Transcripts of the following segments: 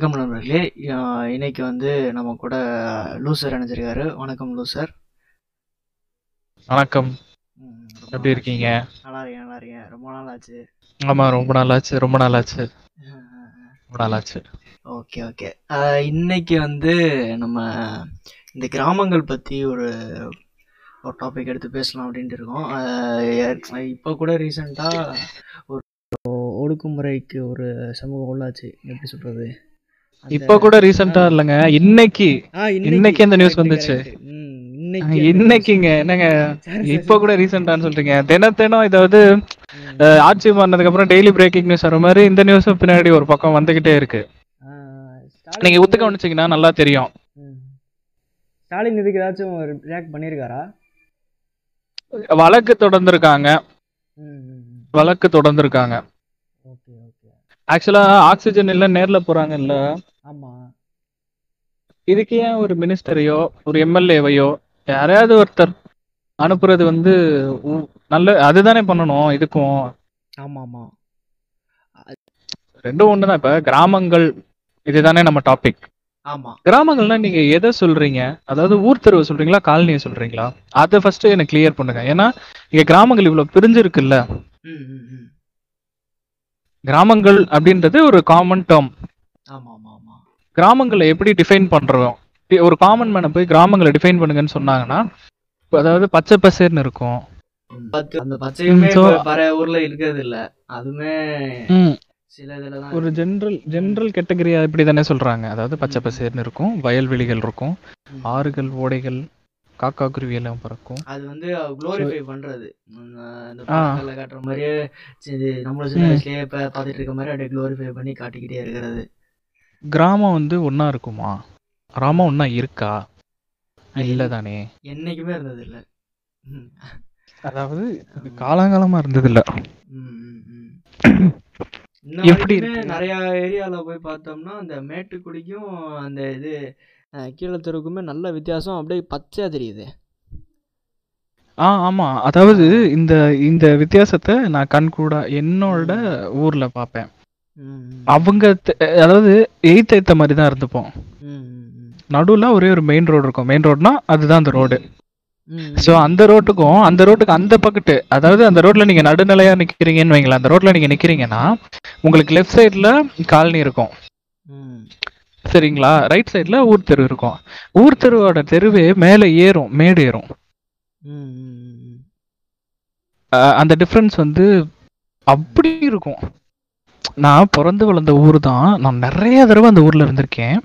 வணக்கம் நண்பர்களே. இன்னைக்கு வந்து நம்ம கூட லூசர் இணைஞ்சிருக்காரு. வணக்கம் லூசர். வணக்கம். எப்படி இருக்கீங்க? நல்லா இருக்கேன் நல்லா இருக்கேன். ரொம்ப நாள் ஆச்சு ஆமா ரொம்ப நாளாச்சு ரொம்ப நாளாச்சு. ரொம்ப நாளாச்சு. Okay okay. அஹ் இன்னைக்கு வந்து நம்ம இந்த கிராமங்கள் பற்றி ஒரு ஒரு டாபிக் எடுத்து பேசலாம் அப்படின்ட்டு இருக்கோம். இப்போ கூட ரீசெண்டாக ஒரு ஒடுக்குமுறைக்கு ஒரு சமூகம் உள்ளாச்சு. எப்படி சொல்கிறது இப்ப கூட ரீசெண்டா இல்லைங்க. இன்னைக்கு இன்னைக்கு. அந்த news வந்துச்சு. இன்னைக்குங்க. என்னங்க? இப்ப கூட ரீசெண்டான்னு சொல்றீங்க. தின தினம் இதாவது ஆட்சி மாறினதுக்கு அப்புறம் டெய்லி பிரேக்கிங் நியூஸ் வர மாதிரி இந்த நியூஸும் பின்னாடி ஒரு பக்கம் வந்துகிட்டே இருக்கு. நீங்க ஒத்து கவனிச்சீங்கன்னா நல்லா தெரியும். ஸ்டாலின் இதுக்கு ஏதாச்சும் ரியாக்ட் பண்ணியிருக்காரா வழக்கு தொடர்ந்துருக்காங்க. வழக்கு தொடர்ந்துருக்காங்க. ஆக்சுவலா ஆக்சிஜன் இல்ல நேர்ல போறாங்கல்ல. ஆமாம் இதுக்கு ஏன் ஒரு மினிஸ்டரையோ ஒரு எம்எல்ஏவையோ யாரையாவது ஒருத்தர் அனுப்புறது வந்து நல்ல அதுதானே பண்ணணும் இதுக்கும். ஆமாம். ஆமாம் ரெண்டும் ஒண்ணுதான் இப்ப கிராமங்கள் இதுதானே நம்ம டாபிக் ஆமாம் கிராமங்கள்னா நீங்க எதை சொல்றீங்க? அதாவது ஊர் தெருவை சொல்றீங்களா காலனியை சொல்றீங்களா? அதை ஃபர்ஸ்ட் எனக்கு கிளியர் பண்ணுங்க. ஏன்னா இங்க கிராமங்கள் இவ்வளவு பிரிஞ்சிருக்குல்ல. கிராமங்கள் அப்படின்றது ஒரு காமன் டேர்ம் கிராமங்களை எப்படி டிஃபைன் பண்றோம்? ஒரு காமன் மேனை போய் கிராமங்களை டிஃபைன் பண்ணுங்கன்னு சொன்னாங்கன்னா அதாவது பச்சை பசேர்னு இருக்கும். அந்த பச்சையுமே ஊர்ல இருக்கிறது இல்ல அதுமே ஒரு ஜென்ரல் ஜென்ரல் கேட்டகரியா இப்படி தானே சொல்றாங்க. அதாவது பச்சை பசேர்னு இருக்கும் வயல்வெளிகள் இருக்கும். ஆறுகள் ஓடைகள் காக்கா குருவி எல்லாம் பறக்கும். அது வந்து குளோரிஃபை பண்றது. இந்த. படங்கள்ல காட்டுற மாதிரியே சரி, நம்மளும் சின்ன. வயசுலயே இப்ப பாத்துட்டு இருக்க மாதிரி அப்படியே குளோரிஃபை பண்ணி காட்டிக்கிட்டே இருக்கிறது. கிராமம் வந்து ஒண்ணா இருக்குமா? கிராமம் ஒண்ணா இருக்கா? இல்ல தானே. என்னைக்குமே இருந்தது இல்ல. அதாவது இது காலாகாலமா இருந்தது இல்ல எப்படி? நிறைய ஏரியால போய் பார்த்தோம்னா அந்த மேட்டுக்குடிக்கும் அந்த இது அஹ், கீழத்தெருவுக்குமே நல்ல வித்தியாசம் அப்படியே பச்சையா தெரியுது. ஆ ஆமா. அதாவது இந்த இந்த வித்தியாசத்தை நான் கண்கூடா என்னோட ஊர்ல பார்ப்பேன். அவங்க அதாவது எய்த் ஏத்த மாதிரி தான் இருந்துப்போம். நடுவுல ஒரே ஒரு மெயின் ரோடு இருக்கும். மெயின் ரோடுனா அதுதான் அந்த ரோடு ஸோ அந்த ரோட்டுக்கும் அந்த ரோட்டுக்கு அந்த பக்கத்து அதாவது அந்த ரோட்ல நீங்க நடுநிலையா நிக்கிறீங்கன்னு வைங்களேன் அந்த ரோட்ல நீங்க நிக்கிறீங்கன்னா உங்களுக்கு லெஃப்ட் சைடுல காலனி இருக்கும். சரிங்களா? ரைட் சைடுல ஊர் தெரு இருக்கும். ஊர் தெருவோட தெருவே மேலே ஏறும் மேடு ஏறும். அந்த டிஃப்ரென்ஸ் வந்து அப்படி இருக்கும். நான் பிறந்து வளர்ந்த ஊர் தான். நான் நிறைய தடவை அந்த ஊர்ல இருந்திருக்கேன்.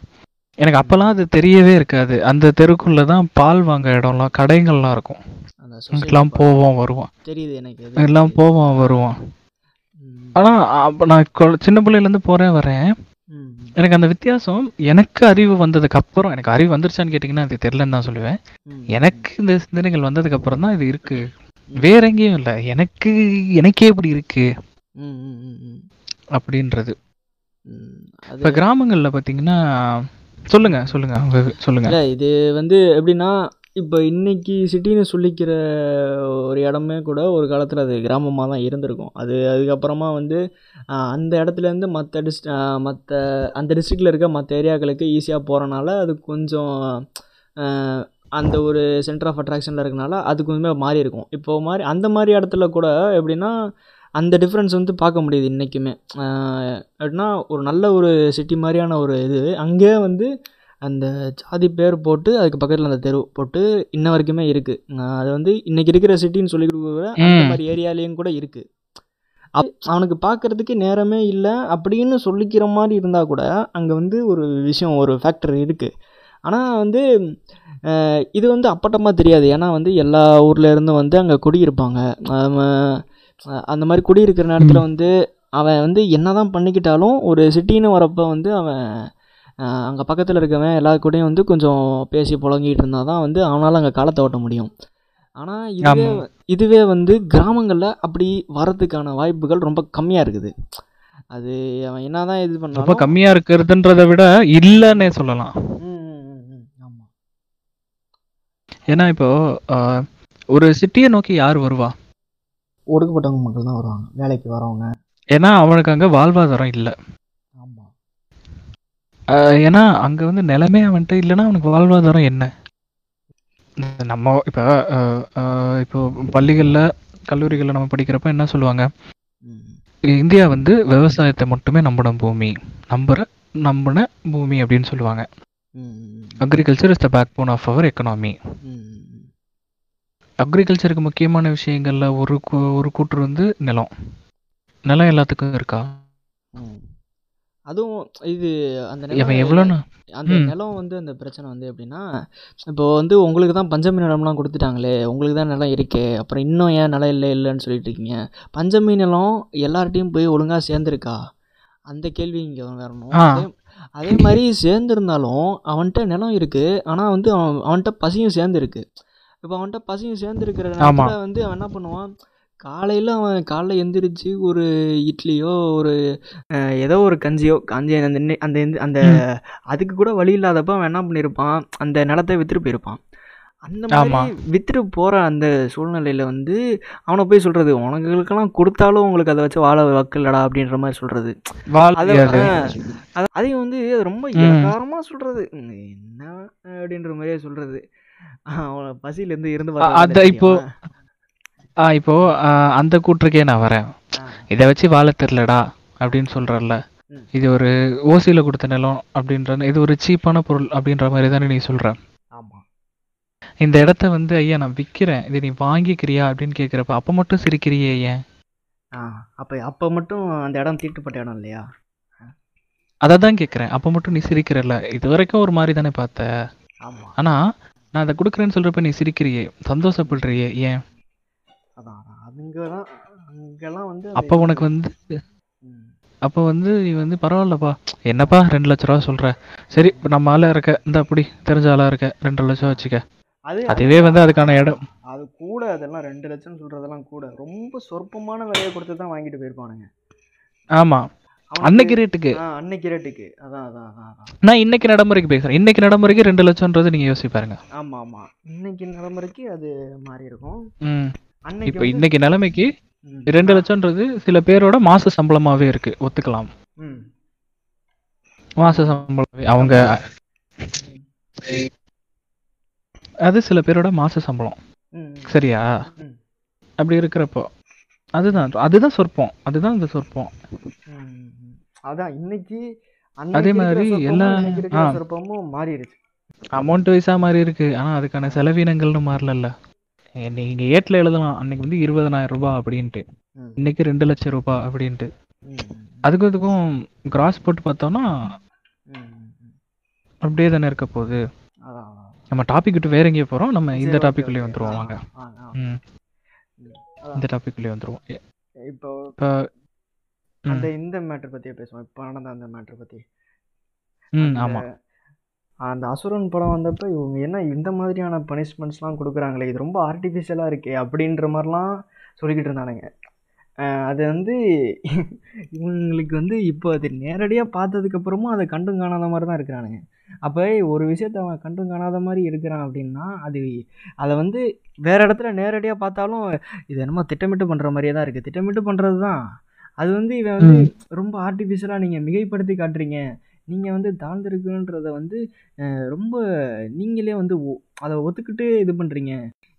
எனக்கு அப்பெல்லாம் அது தெரியவே இருக்காது. அந்த தெருக்குள்ள தான் பால் வாங்க இடம்லாம் கடைகள்லாம் இருக்கும். society போவோம் வருவோம். தெரியுது எனக்கு. எல்லாம் போவோம் வருவோம். ம், ஆனா அப்ப நான் சின்ன பிள்ளையில இருந்து போறேன் வரேன். எனக்கு அந்த வித்தியாசம் எனக்கு அறிவு வந்ததுக்கு அப்புறம் எனக்கு அறிவு வந்துருச்சான்னு கேட்டிங்கன்னா அது தெரியலன்னு தான் சொல்லுவேன். எனக்கு இந்த சிந்தனைகள் வந்ததுக்கு அப்புறம் தான் இது இருக்கு. வேற எங்கேயும் இல்லை. எனக்கு எனக்கே இப்படி இருக்கு. அப்படின்றது. இப்ப கிராமங்கள்ல பாத்தீங்கன்னா சொல்லுங்க சொல்லுங்க சொல்லுங்க. இது வந்து எப்படின்னா இப்போ இன்றைக்கி சிட்டின்னு சொல்லிக்கிற ஒரு இடமே கூட ஒரு காலத்தில் அது கிராமமாக தான் இருந்திருக்கும். அது அதுக்கப்புறமா வந்து அந்த இடத்துலேருந்து மற்ற டிஸ் மற்ற அந்த டிஸ்ட்ரிக்டில் இருக்க மற்ற ஏரியாக்களுக்கு ஈஸியாக போகிறனால அது கொஞ்சம் அந்த ஒரு சென்டர் ஆஃப் அட்ராக்ஷனில் இருக்கனால அது கொஞ்சமே மாறி இருக்கும். இப்போ மாதிரி அந்த மாதிரி இடத்துல கூட எப்படின்னா அந்த டிஃப்ரென்ஸ் வந்து பார்க்க முடியுது இன்றைக்குமே எப்படின்னா ஒரு நல்ல ஒரு சிட்டி மாதிரியான ஒரு இது அங்கே வந்து அந்த ஜாதி பேர் போட்டு அதுக்கு பக்கத்தில் அந்த தெரு போட்டு இன்ன வரைக்குமே இருக்குது அது வந்து இன்னைக்கு இருக்கிற சிட்டின்னு சொல்லி கொடுக்குற அந்த. மாதிரி ஏரியாலேயும் கூட இருக்குது அவனுக்கு பார்க்கறதுக்கு நேரமே இல்லை. அப்படின்னு சொல்லிக்கிற மாதிரி இருந்தால் கூட அங்கே வந்து ஒரு விஷயம் ஒரு ஃபேக்டர் இருக்குது ஆனால் வந்து இது வந்து அப்பட்டமாக தெரியாது. ஏன்னா வந்து எல்லா ஊர்ல இருந்தும் வந்து அங்கே குடியிருப்பாங்க. அந்த மாதிரி குடியிருக்கிற நேரத்தில் வந்து அவன் வந்து என்னதான் பண்ணிக்கிட்டாலும் ஒரு சிட்டின்னு வரப்போ வந்து அவன் அங்கே பக்கத்தில் இருக்கவன் எல்லா கூடயும் வந்து கொஞ்சம் பேசி புழங்கிட்டு இருந்தால் தான் வந்து அவனால் அங்கே காலத்தை ஓட்ட முடியும். ஆனால் இதுவே. இதுவே வந்து கிராமங்களில் அப்படி வரதுக்கான வாய்ப்புகள் ரொம்ப கம்மியாக இருக்குது. அது அவன் என்னதான் இது ரொம்ப பண்ணாலும் கம்மியா இருக்கிறதுன்றதை விட இல்லைன்னே சொல்லலாம். ஏன்னா இப்போ ஒரு சிட்டியை நோக்கி யார் வருவா? ஒடுக்கப்பட்டவங்க மக்கள் தான் வருவாங்க. வேலைக்கு வரவங்க. ஏன்னா அவனுக்கு அங்க வாழ்வாதாரம் இல்லை. ஏன்னா அங்க வந்து நிலமே அவன்கிட்ட இல்லைன்னா அவனுக்கு வாழ்வாதாரம் என்ன? நம்ம இப்போ இப்போ பள்ளிகள்ல கல்லூரிகள்ல நம்ம படிக்கிறப்ப என்ன சொல்லுவாங்க? இந்தியா வந்து விவசாயத்தை மட்டுமே நம்பின பூமி. நம்புற நம்பின பூமி அப்படின்னு சொல்லுவாங்க. Agriculture is the backbone of our economy அக்ரிகல்ச்சருக்கு முக்கியமான விஷயங்கள்ல ஒரு ஒரு கூற்று வந்து நிலம். நிலம் எல்லாத்துக்கும் இருக்கா. அதுவும் இது அந்த நிலம் அந்த. நிலம் வந்து அந்த பிரச்சனை வந்து எப்படின்னா இப்போ வந்து உங்களுக்கு தான் பஞ்சமி நிலம்லாம் கொடுத்துட்டாங்களே உங்களுக்கு தான் நிலம் இருக்கே அப்புறம் இன்னும் ஏன் நிலம் இல்லை இல்லைன்னு சொல்லிட்டு இருக்கீங்க பஞ்சமி நிலம் எல்லார்ட்டையும் போய் ஒழுங்காக சேர்ந்துருக்கா அந்த கேள்வி இங்கே வரணும். அதே மாதிரி சேர்ந்துருந்தாலும் அவன்கிட்ட நிலம் இருக்குது ஆனால் வந்து அவன் அவன்கிட்ட பசியும் சேர்ந்துருக்கு இப்போ அவன்கிட்ட பசியும் சேர்ந்துருக்கிற. நேரத்தில் வந்து அவன் என்ன பண்ணுவான் காலையில் அவன் காலைல எந்திரிச்சு ஒரு இட்லியோ ஒரு ஏதோ ஒரு கஞ்சியோ கஞ்சி அந்த அந்த அந்த அதுக்கு கூட வழி இல்லாதப்ப அவன் என்ன பண்ணியிருப்பான் அந்த நிலத்தை வித்துட்டு போயிருப்பான். அந்த. மாதிரி வித்துட்டு போகிற அந்த சூழ்நிலையில் வந்து அவனை போய் சொல்கிறது உனங்களுக்கெல்லாம் கொடுத்தாலும் உங்களுக்கு அதை வச்சு வாழ வக்கலடா அப்படின்ற மாதிரி சொல்கிறது அதையும் வந்து ரொம்ப ம். இலக்காரமாக சொல்கிறது என்ன? அப்படின்ற மாதிரியே சொல்கிறது அவனை பசியிலேருந்து இருந்து இப்போ ஆ இப்போ அந்த கூற்றுக்கே நான் வரேன். இதை வச்சு வாழ தெரிலடா அப்படின்னு சொல்றல்ல. ம். இது ஒரு ஓசியில கொடுத்த நிலம் அப்படின்ற இது ஒரு சீப்பான பொருள் அப்படின்ற மாதிரி தானே நீ சொல்ற? ஆமாம் இந்த இடத்த வந்து ஐயா நான் விற்கிறேன் இதை நீ வாங்கிக்கிறியா அப்படின்னு கேட்குறப்ப அப்போ மட்டும் சிரிக்கிறியே ஏன் அப்போ அப்போ மட்டும் அந்த இடம் தீட்டுப்பட்ட இடம் இல்லையா? அதை தான் கேட்குறேன் அப்போ மட்டும் நீ சிரிக்கிறல்ல. இது வரைக்கும் ஒரு மாதிரி தானே பார்த்த. ஆமாம் ஆனா நான் அதை கொடுக்குறேன்னு சொல்றப்ப நீ சிரிக்கிறியே சந்தோஷப்படுறியே ஏன்? அதான் அங்கெல்லாம் அங்கெல்லாம் வந்து அப்போ உனக்கு வந்து. அப்போ வந்து நீ வந்து பரவாயில்லப்பா. என்னப்பா ரெண்டு லட்ச ரூபா சொல்ற? சரி நம்ம ஆளா இருக்க இந்த அப்படி தெரிஞ்ச ஆளா இருக்க ரெண்டு லட்சம் வச்சுக்க. அது அதுவே வந்து அதுக்கான இடம். அது கூட அதெல்லாம் ரெண்டு லட்சம் சொல்றதெல்லாம் கூட ரொம்ப சொற்பமான விலையை கொடுத்து தான் வாங்கிட்டு போயிருப்பானுங்க. ஆமா. அன்னைக்கு ரேட்டுக்கு. அன்னைக்கு ரேட்டுக்கு. அதான் அதான் அதான் நான் இன்னைக்கு நடைமுறைக்கு பேசுறேன். இன்னைக்கு நடைமுறைக்கு ரெண்டு லட்சம்ன்றது நீங்க யோசிச்சு பாருங்க ஆமா ஆமா. இன்னைக்கு நிலைமைக்கு அது மாறி இருக்கும் இப்போ இன்னைக்கு நிலைமைக்கு. ரெண்டு லட்சம்ன்றது சில பேரோட மாச சம்பளமாவே இருக்கு ஒத்துக்கலாம். மாச சம்பளம் அவங்க அது சில பேரோட மாச சம்பளம். சரியா. அப்படி இருக்கிறப்போ அதுதான் அதுதான் சொற்பம் அதுதான் இந்த சொற்பம். அதான் இன்னைக்கு அதே மாதிரி எல்லா-. சொற்பமும் மாறிடுச்சு அமௌண்ட் வைஸா மாதிரி இருக்கு ஆனா அதுக்கான செலவினங்கள்னு மாறலல்ல ஏ- நீங்க ஏட்ல எழுதலாம். அன்னைக்கு வந்து இருபதனாயிரம் ரூபாய் அப்படின்ட்டு. இன்னைக்கு ரெண்டு லட்சம் ரூபாய் அப்படின்ட்டு. ம். அதுக்கும் இதுக்கும் கிராஸ் போட்டு பார்த்தோம்னா. அப்படியே தானே இருக்க போகுது. நம்ம டாபிக் விட்டு வேற எங்கேயோ போறோம். நம்ம இந்த டாபிக்லயே okay. வந்துருவோம் வாங்க. இந்த டாபிக்லயே வந்துருவோம். எ- இப்போ அந்த இந்த மேட்டர் பத்தியே பேசுவோம். இப்போ நடந்த அந்த மேட்டர் பத்தி. ம் ஆமா. அந்த அசுரன் படம் வந்தப்ப இவங்க என்ன இந்த மாதிரியான பனிஷ்மெண்ட்ஸ்லாம் கொடுக்குறாங்களே இது ரொம்ப ஆர்டிஃபிஷியலாக இருக்கே அப்படின்ற மாதிரிலாம் சொல்லிக்கிட்டு இருந்தானுங்க. அது வந்து இவங்களுக்கு வந்து இப்போ அது நேரடியாக பார்த்ததுக்கப்புறமும் அதை கண்டும் காணாத மாதிரி தான் இருக்கிறானுங்க. அப்போ ஒரு விஷயத்த அவன் கண்டும் காணாத மாதிரி இருக்கிறான் அப்படின்னா அது அதை வந்து வேற இடத்துல நேரடியாக பார்த்தாலும் இது என்னமோ திட்டமிட்டு பண்ணுற மாதிரியே தான் இருக்குது திட்டமிட்டு பண்ணுறது தான். அது வந்து இவன் வந்து. ரொம்ப ஆர்டிஃபிஷியலாக நீங்கள் மிகைப்படுத்தி காட்டுறீங்க. நீங்கள் வந்து தாழ்ந்திருக்குன்றத வந்து ரொம்ப நீங்களே வந்து ஒ- அதை ஒத்துக்கிட்டு இது பண்ணுறீங்க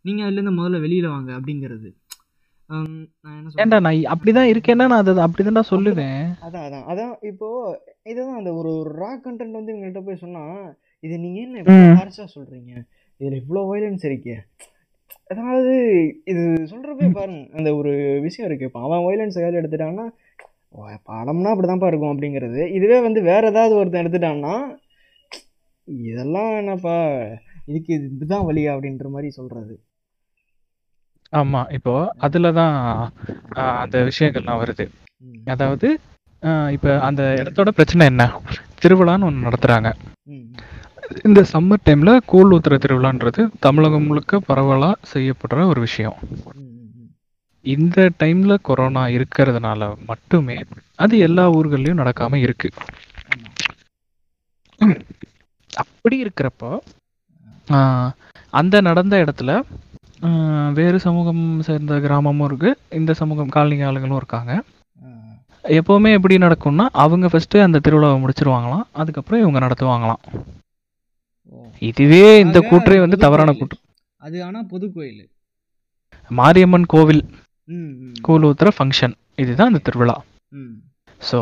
நீங்கள் அதுலேருந்து முதல்ல வெளியில் வாங்க அப்படிங்கிறது. ஏன்டா நான் அப்படிதான் இருக்கேன்னா நான் அதை அப்படிதான்டா சொல்லுவேன். அதான் அதான் அதான். இப்போ இதுதான் அந்த ஒரு ரா கண்டென்ட் வந்து இவங்கள்ட்ட போய் சொன்னா இது நீங்க என்ன. ஹார்ஷா சொல்றீங்க? இதுல இவ்வளோ வயலன்ஸ் இருக்கே. அதாவது இது சொல்றப்பே பாருங்க அந்த ஒரு விஷயம் இருக்கு. இப்போ அவன் வயலன்ஸ் கையில் எடுத்துட்டான்னா ஓ, படம்னா அப்படிதான்ப்பா இருக்கும் அப்படிங்கிறது இதுவே வந்து வேற ஏதாவது ஒருத்தன் எடுத்துட்டான்னா இதெல்லாம் என்னப்பா இதுக்கு இது இதுதான் வழி அப்படின்ற மாதிரி சொல்றது ஆமா இப்போ அதுலதான் ஆஹ், அந்த விஷயங்கள்லாம் வருது. அதாவது இப்ப அந்த இடத்தோட பிரச்சனை என்ன திருவிழான்னு ஒன்று நடத்துறாங்க ம். இந்த சம்மர் டைம்ல கூழ் ஊத்துற திருவிழான்றது தமிழகம் முழுக்க பரவலா செய்யப்படுற ஒரு விஷயம். இந்த டைம்ல கொரோனா இருக்கிறதுனால மட்டுமே அது எல்லா ஊர்கள்லயும் நடக்காம இருக்கு. அப்படி இருக்கிறப்போ அந்த நடந்த இடத்துல வேறு சமூகம் சேர்ந்த கிராமமும் இருக்கு. இந்த சமூகம் காலனி ஆளுங்களும் இருக்காங்க. எப்போவுமே எப்படி நடக்கும்னா அவங்க ஃபஸ்ட்டு அந்த திருவிழாவை முடிச்சிருவாங்களாம். அதுக்கப்புறம் இவங்க நடத்துவாங்களாம். இதுவே இந்த கூற்றே வந்து தவறான. கூற்று. அது ஆனால் பொது கோயில் மாரியம்மன் கோவில். கூழ் ஊத்துற ஃபங்க்ஷன் இதுதான் அந்த திருவிழா. ஸோ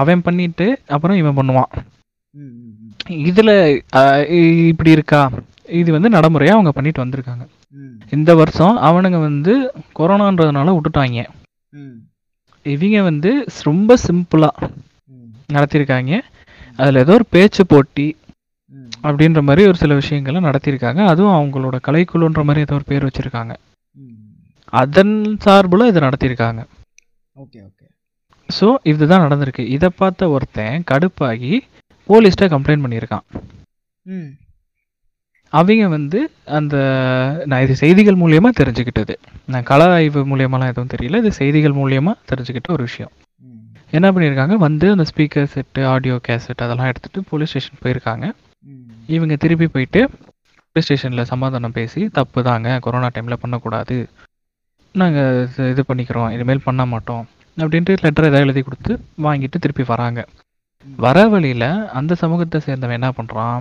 அவன் பண்ணிட்டு அப்புறம் இவன் பண்ணுவான். இதுல இப்படி இருக்கா? இது வந்து நடைமுறையா அவங்க பண்ணிட்டு வந்திருக்காங்க. இந்த வருஷம் அவனுங்க வந்து கொரோனான்றதுனால விட்டுட்டாங்க. இவங்க வந்து ரொம்ப சிம்பிளா நடத்தியிருக்காங்க அதுல ஏதோ ஒரு பேச்சு போட்டி அப்படின்ற மாதிரி ஒரு சில விஷயங்களை நடத்தியிருக்காங்க அதுவும் அவங்களோட கலைக்குழுன்ற மாதிரி ஏதோ ஒரு பேர் வச்சிருக்காங்க. அதன் சார்புல இதை நடத்தியிருக்காங்க. Okay okay. ஸோ இதுதான் நடந்திருக்கு. இதை பார்த்த ஒருத்தன் கடுப்பாகி போலீஸ்ட்ட கம்ப்ளைண்ட் பண்ணியிருக்கான். அவங்க வந்து அந்த நான் இது செய்திகள் மூலியமா தெரிஞ்சுக்கிட்டது. நான் கள ஆய்வு மூலியமாலாம் எதுவும் தெரியல. இது செய்திகள் மூலியமா தெரிஞ்சுக்கிட்ட ஒரு விஷயம். என்ன பண்ணியிருக்காங்க? வந்து அந்த ஸ்பீக்கர் செட்டு ஆடியோ கேசட் அதெல்லாம் எடுத்துட்டு போலீஸ் ஸ்டேஷன் போயிருக்காங்க. இவங்க திருப்பி போயிட்டு போலீஸ் ஸ்டேஷனில் சமாதானம் பேசி தப்பு தாங்க. கொரோனா டைமில் பண்ணக்கூடாது. நாங்கள் இது பண்ணிக்கிறோம் இனிமேல் பண்ண மாட்டோம் அப்படின்ட்டு லெட்டர் ஏதாவது எழுதி கொடுத்து வாங்கிட்டு திருப்பி வராங்க. வர வழியில் அந்த சமூகத்தை சேர்ந்தவன் என்ன பண்ணுறான்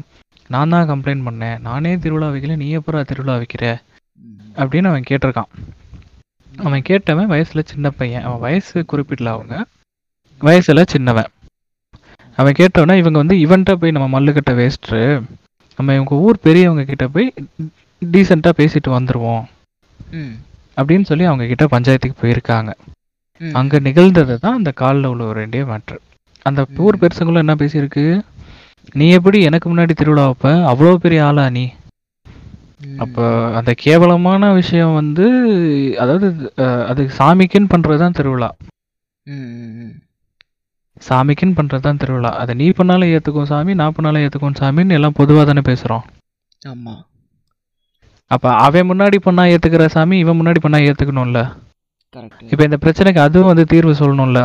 நான் தான் கம்ப்ளைண்ட் பண்ணேன். நானே திருவிழா வைக்கல நீ எப்பறா திருவிழா வைக்கிற? அப்படின்னு அவன் கேட்டிருக்கான். அவன் கேட்டவன் வயசில் சின்ன பையன். அவன் வயசு குறிப்பிடல அவங்க. வயசில் சின்னவன். அவன் கேட்டவனா இவங்க வந்து இவன்கிட்ட போய் நம்ம மல்லுக்கிட்ட வேஸ்ட்டு நம்ம இவங்க ஊர் பெரியவங்க கிட்ட போய் டீசெண்டாக பேசிட்டு வந்துடுவோம் ம். அப்படின்னு சொல்லி அவங்க கிட்ட பஞ்சாயத்துக்கு போயிருக்காங்க. அங்கே நிகழ்ந்தது தான் அந்த காலில் உள்ள ஒரு வேண்டிய மேட்ரு அந்த ஊர் பெருசுங்களும் என்ன பேசியிருக்கு? நீ எப்படி எனக்கு முன்னாடி திருவிழா வைப்ப? அவ்வளோ பெரிய ஆளா நீ? அப்போ அந்த கேவலமான விஷயம் வந்து அதாவது அது சாமிக்குன்னு பண்ணுறது தான் திருவிழா. சாமிக்குன்னு பண்ணுறது தான் திருவிழா. அதை நீ பண்ணாலும் ஏற்றுக்கும் சாமி நான் பண்ணாலும் ஏற்றுக்கும் சாமின்னு எல்லாம் பொதுவாக தானே பேசுகிறோம் ஆமாம் அப்போ அவன் முன்னாடி பண்ணா ஏற்றுக்கிற சாமி இவன் முன்னாடி பண்ணா ஏற்றுக்கணும்ல கரெக்ட் இப்போ இந்த பிரச்சனைக்கு அதுவும் வந்து தீர்வு சொல்லணும்ல?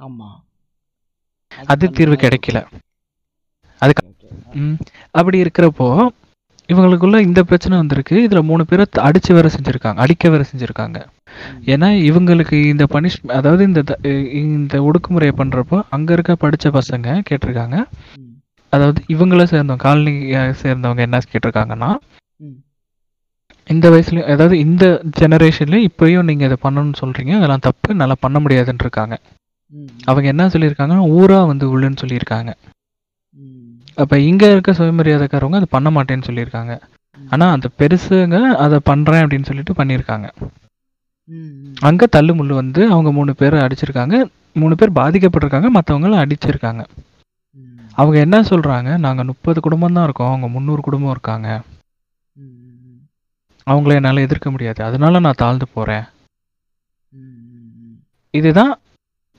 ஆமாம் அது தீர்வு கிடைக்கல. அதுக்கு ம், அப்படி இருக்கிறப்போ இவங்களுக்குள்ள இந்த பிரச்சனை வந்திருக்கு. இதுல மூணு பேரை அடிச்சு வேற செஞ்சிருக்காங்க அடிக்க வேற செஞ்சிருக்காங்க. ஏன்னா இவங்களுக்கு இந்த பனிஷ் அதாவது இந்த இந்த ஒடுக்குமுறையை பண்றப்போ அங்க இருக்க படிச்ச பசங்க கேட்டிருக்காங்க. அதாவது இவங்கள சேர்ந்தவங்க காலனி சேர்ந்தவங்க என்ன கேட்டிருக்காங்கன்னா இந்த வயசுலயும் அதாவது இந்த ஜெனரேஷன்லயும் இப்பயும் நீங்க இதை பண்ணணும்னு சொல்றீங்க. அதெல்லாம் தப்பு. நல்லா பண்ண முடியாதுன்னு இருக்காங்க அவங்க என்ன சொல்லியிருக்காங்கன்னா ஊரா வந்து உள்ளுன்னு சொல்லியிருக்காங்க. அப்ப இங்க இருக்க சுயமரியாதைக்காரவங்க அதை பண்ண மாட்டேன்னு சொல்லியிருக்காங்க. ஆனா அந்த பெருசுங்க அதை பண்றேன் அப்படின்னு சொல்லிட்டு பண்ணியிருக்காங்க. அங்க தள்ளு முள்ளு வந்து அவங்க மூணு பேரை அடிச்சிருக்காங்க. மூணு பேர் பாதிக்கப்பட்டிருக்காங்க. மற்றவங்கள அடிச்சிருக்காங்க. அவங்க என்ன சொல்றாங்க? நாங்க முப்பது குடும்பம் தான் இருக்கோம். அவங்க முந்நூறு குடும்பம் இருக்காங்க. அவங்கள என்னால எதிர்க்க முடியாது. அதனால நான் தாழ்ந்து ம் இதுதான்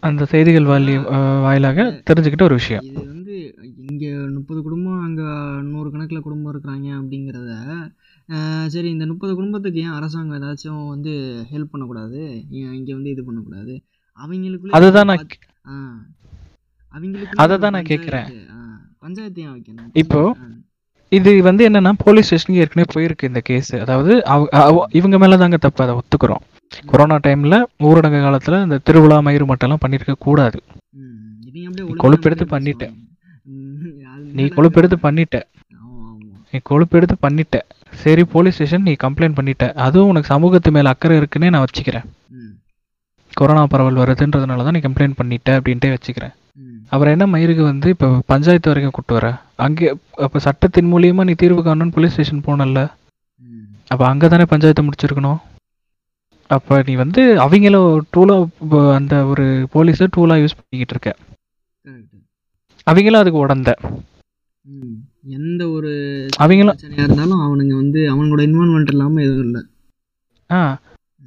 அந்த செய்திகள் வாலி வாயிலாக தெரிஞ்சுக்கிட்ட ஒரு விஷயம். இது வந்து இங்கே முப்பது குடும்பம் அங்கே நூறு கணக்கில் குடும்பம் இருக்கிறாங்க அப்படிங்கிறத சரி இந்த முப்பது குடும்பத்துக்கு ஏன் அரசாங்கம் ஏதாச்சும் வந்து ஹெல்ப் பண்ணக்கூடாது? ஏன் இங்கே வந்து இது பண்ணக்கூடாது? அவங்களுக்குள்ள அதுதான் நான் அவங்களுக்கு அததான் நான் கேக்குறேன். பஞ்சாயத்து ஏன் வைக்கணும். இப்போ. இது வந்து என்னன்னா போலீஸ் ஸ்டேஷனுக்கு ஏற்கனவே போயிருக்கு இந்த கேஸ் அதாவது இவங்க மேல தாங்க தப்பு. அதை ஒத்துக்கிறோம். கொரோனா டைம்ல ஊரடங்கு காலத்துல இந்த திருவிழா மயிறு மட்டெல்லாம் பண்ணிருக்க கூடாது. கொழுப்பெடுத்து. பண்ணிட்ட. நீ கொழுப்பெடுத்து பண்ணிட்ட. நீ கொழுப்பெடுத்து பண்ணிட்ட. சரி போலீஸ் ஸ்டேஷன் நீ கம்ப்ளைண்ட் பண்ணிட்ட. அதுவும் உனக்கு சமூகத்து மேல அக்கறை இருக்குன்னே நான் வச்சுக்கிறேன். கொரோனா பரவல் வருதுன்றதுனால தான் நீ கம்ப்ளைண்ட் பண்ணிட்ட அப்படின்ட்டே வச்சுக்கிறேன். அப்புறம் என்ன மயிருக்கு வந்து இப்போ பஞ்சாயத்து வரைக்கும் கூட்டு வர? அங்கே அப்போ சட்டத்தின் மூலியமா நீ தீர்வு காணணும்னு போலீஸ் ஸ்டேஷன் போனல அப்போ அங்கே தானே பஞ்சாயத்தை முடிச்சிருக்கணும்? அப்போ நீ வந்து அவங்கள டூலாக அந்த ஒரு போலீஸை டூலாக யூஸ் பண்ணிக்கிட்டு இருக்க. அவங்களும் அதுக்கு உடந்த. எந்த ஒரு அவங்களும் இருந்தாலும் அவனுங்க வந்து அவனோட இன்வால்மெண்ட் இல்லாம எதுவும் இல்லை. ஆ.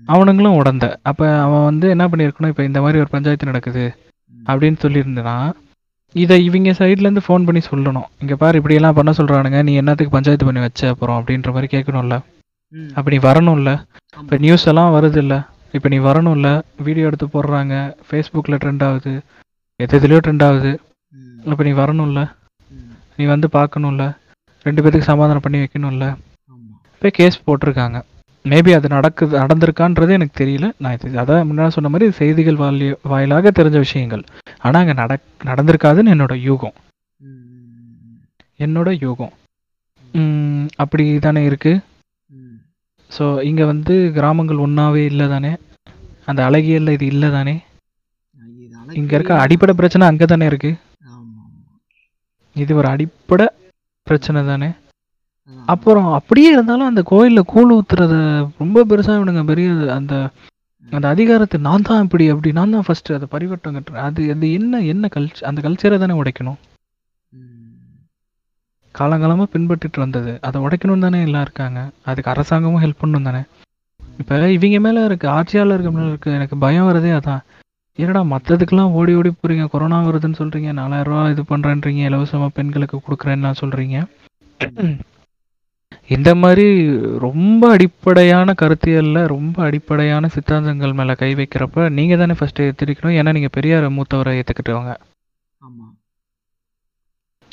அவனுங்களும் உடந்த. அப்போ அவன் வந்து என்ன பண்ணியிருக்கணும்? இப்போ இந்த மாதிரி ஒரு பஞ்சாயத்து நடக்குது. அப்படின்னு சொல்லியிருந்தனா இதை இவங்க சைட்லேருந்து ஃபோன் பண்ணி சொல்லணும். இங்கே பாரு இப்படியெல்லாம் பண்ண சொல்கிறானுங்க நீ என்னத்துக்கு பஞ்சாயத்து பண்ணி வச்ச அப்புறம் அப்படின்ற மாதிரி கேட்கணும்ல. அப்போ நீ வரணும்ல. இப்போ நியூஸ் எல்லாம் வருது இல்லை இப்போ நீ வரணும்ல. வீடியோ எடுத்து போடுறாங்க. ஃபேஸ்புக்கில் ட்ரெண்ட் ஆகுது. எது எதுலையோ ட்ரெண்ட் ஆகுது. அப்போ நீ வரணும்ல. நீ வந்து பார்க்கணும்ல. ரெண்டு பேத்துக்கு சமாதானம் பண்ணி வைக்கணும்ல. இப்போ கேஸ் போட்டிருக்காங்க. மேபி அது நடக்குது நடந்திருக்கான்றது எனக்கு தெரியல. நான் இது அதான் முன்னாடி சொன்ன மாதிரி செய்திகள் வாலி வாயிலாக தெரிஞ்ச விஷயங்கள். ஆனால் அங்கே நட நடந்திருக்காதுன்னு என்னோட யூகம். என்னோட யூகம். அப்படி தானே இருக்குது. ஸோ இங்கே வந்து கிராமங்கள் ஒன்றாவே இல்லை தானே? அந்த அழகியல்ல இது இல்லை தானே? இங்கே இருக்க அடிப்படை பிரச்சனை அங்கே தானே இருக்குது இது ஒரு அடிப்படை பிரச்சனை தானே. அப்புறம் அப்படியே இருந்தாலும் அந்த கோயிலில் கூழ் ஊத்துறத ரொம்ப பெருசாக இவனுங்க பெரிய அந்த அந்த அதிகாரத்தை நான் தான் இப்படி அப்படி நான் தான் ஃபர்ஸ்ட் அதை பரிவட்டம் கட்டுறேன். அது அது என்ன என்ன கல்ச்சர் அந்த கல்ச்சரை தானே உடைக்கணும். காலங்காலமாக பின்பற்றிட்டு வந்தது. அதை உடைக்கணும் தானே எல்லாம் இருக்காங்க. அதுக்கு அரசாங்கமும் ஹெல்ப் பண்ணணும் தானே. இப்போ இவங்க மேலே இருக்கு ஆட்சியாளர்கள் மேலே இருக்கு எனக்கு பயம் வரதே அதான். என்னடா மற்றதுக்கெல்லாம் ஓடி ஓடி போறீங்க? கொரோனா வருதுன்னு சொல்றீங்க. நாலாயிரம் ரூபா இது பண்றேன்றீங்க. இலவசமா பெண்களுக்கு கொடுக்குறேன்லாம் சொல்றீங்க. இந்த மாதிரி ரொம்ப அடிப்படையான கருத்தியல்ல ரொம்ப அடிப்படையான சித்தாந்தங்கள் மேல கை வைக்கிறப்ப நீங்க தானே ஃபர்ஸ்ட் எத்திரிக்கணும் ஏன்னா நீங்க பெரியார் மூத்தவரை ஏத்துக்கிட்டவங்க. ஆமா.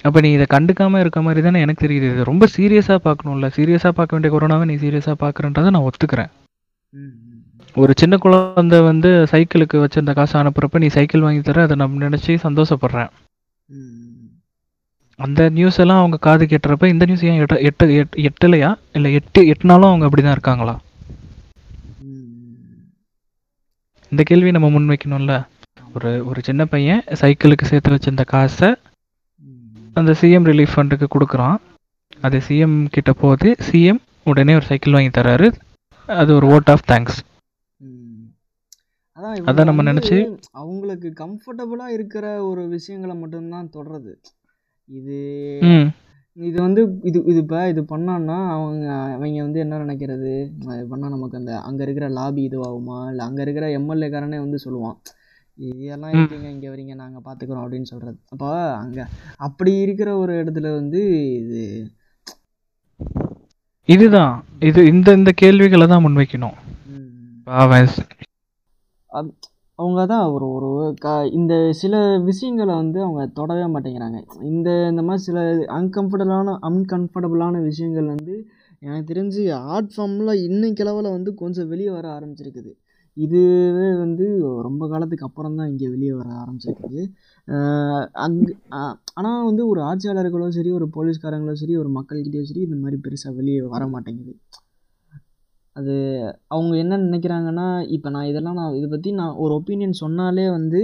அப்ப நீ இதை கண்டுக்காம இருக்க மாதிரி தானே எனக்கு தெரியுது. இது ரொம்ப சீரியஸா பார்க்கணும்ல. சீரியஸா பார்க்க வேண்டிய கொரோனாவை நீ சீரியஸா பார்க்கறன்றதை நான் ஒத்துக்கிறேன். ஒரு சின்ன குழந்தை வந்து சைக்கிளுக்கு வச்சிருந்த காசு அனுப்புறப்ப நீ சைக்கிள் வாங்கி தர அதை நான் நினைச்சு சந்தோஷப்படுறேன். அந்த நியூஸ் எல்லாம் அவங்க காது கேட்டுறப்ப இந்த நியூஸ் ஏன் எட்ட எட்டு எட் எட்டலையா? இல்லை எட்டு எட்டுனாலும் அவங்க அப்படிதான் இருக்காங்களா? ம், ம். இந்த கேள்வி நம்ம முன்வைக்கணும்ல. ஒரு ஒரு சின்ன பையன் சைக்கிளுக்கு சேர்த்து வச்சிருந்த காசை அந்த சிஎம் ரிலீஃப் ஃபண்டுக்கு கொடுக்குறான். அது சிஎம் கிட்ட போகுது. சிஎம் உடனே ஒரு சைக்கிள் வாங்கி தராரு. அது ஒரு ஓட் ஆஃப் தேங்க்ஸ். அதான் நம்ம நினைச்சு- அவங்களுக்கு கம்ஃபர்டபுளா இருக்கிற ஒரு விஷயங்களை மட்டும்தான் தொடறது. இது இது வந்து இது இது இப்போ இது பண்ணான்னா அவங்க அவங்க வந்து என்ன நினைக்கிறது? அது பண்ணால் நமக்கு அந்த அங்கே இருக்கிற லாபி இதுவாகுமா? இல்லை அங்கே இருக்கிற எம்எல்ஏக்காரனே வந்து சொல்லுவான் இதெல்லாம் இருக்கீங்க இங்கே வரீங்க நாங்கள் பார்த்துக்குறோம் அப்படின்னு சொல்கிறது அப்போ அங்கே அப்படி இருக்கிற ஒரு இடத்துல வந்து இது இதுதான். இது இந்த இந்த கேள்விகளை தான் முன்வைக்கணும். அவங்க தான் ஒரு ஒரு க இந்த சில விஷயங்களை வந்து அவங்க தொடவே மாட்டேங்கிறாங்க. இந்த இந்த மாதிரி சில அன்கம்ஃபர்டபுளான அன்கம்ஃபர்டபுளான விஷயங்கள் வந்து எனக்கு தெரிஞ்சு ஆர்ட் ஃபார்மில் இன்னைக்கு அளவில் வந்து கொஞ்சம் வெளியே வர ஆரம்பிச்சிருக்குது. இதுவே வந்து ரொம்ப காலத்துக்கு அப்புறம் தான் இங்கே வெளியே வர ஆரம்பிச்சிருக்குது. அங்கே அங்கு ஆனால் வந்து ஒரு ஆட்சியாளர்களோ சரி ஒரு போலீஸ்காரங்களும் சரி ஒரு மக்கள்கிட்டயும் சரி இந்த மாதிரி பெருசாக வெளியே வர மாட்டேங்குது. அது அவங்க என்ன நினைக்கிறாங்கன்னா இப்போ நான் இதெல்லாம் நான் இதை பற்றி நான் ஒரு ஒப்பீனியன் சொன்னாலே வந்து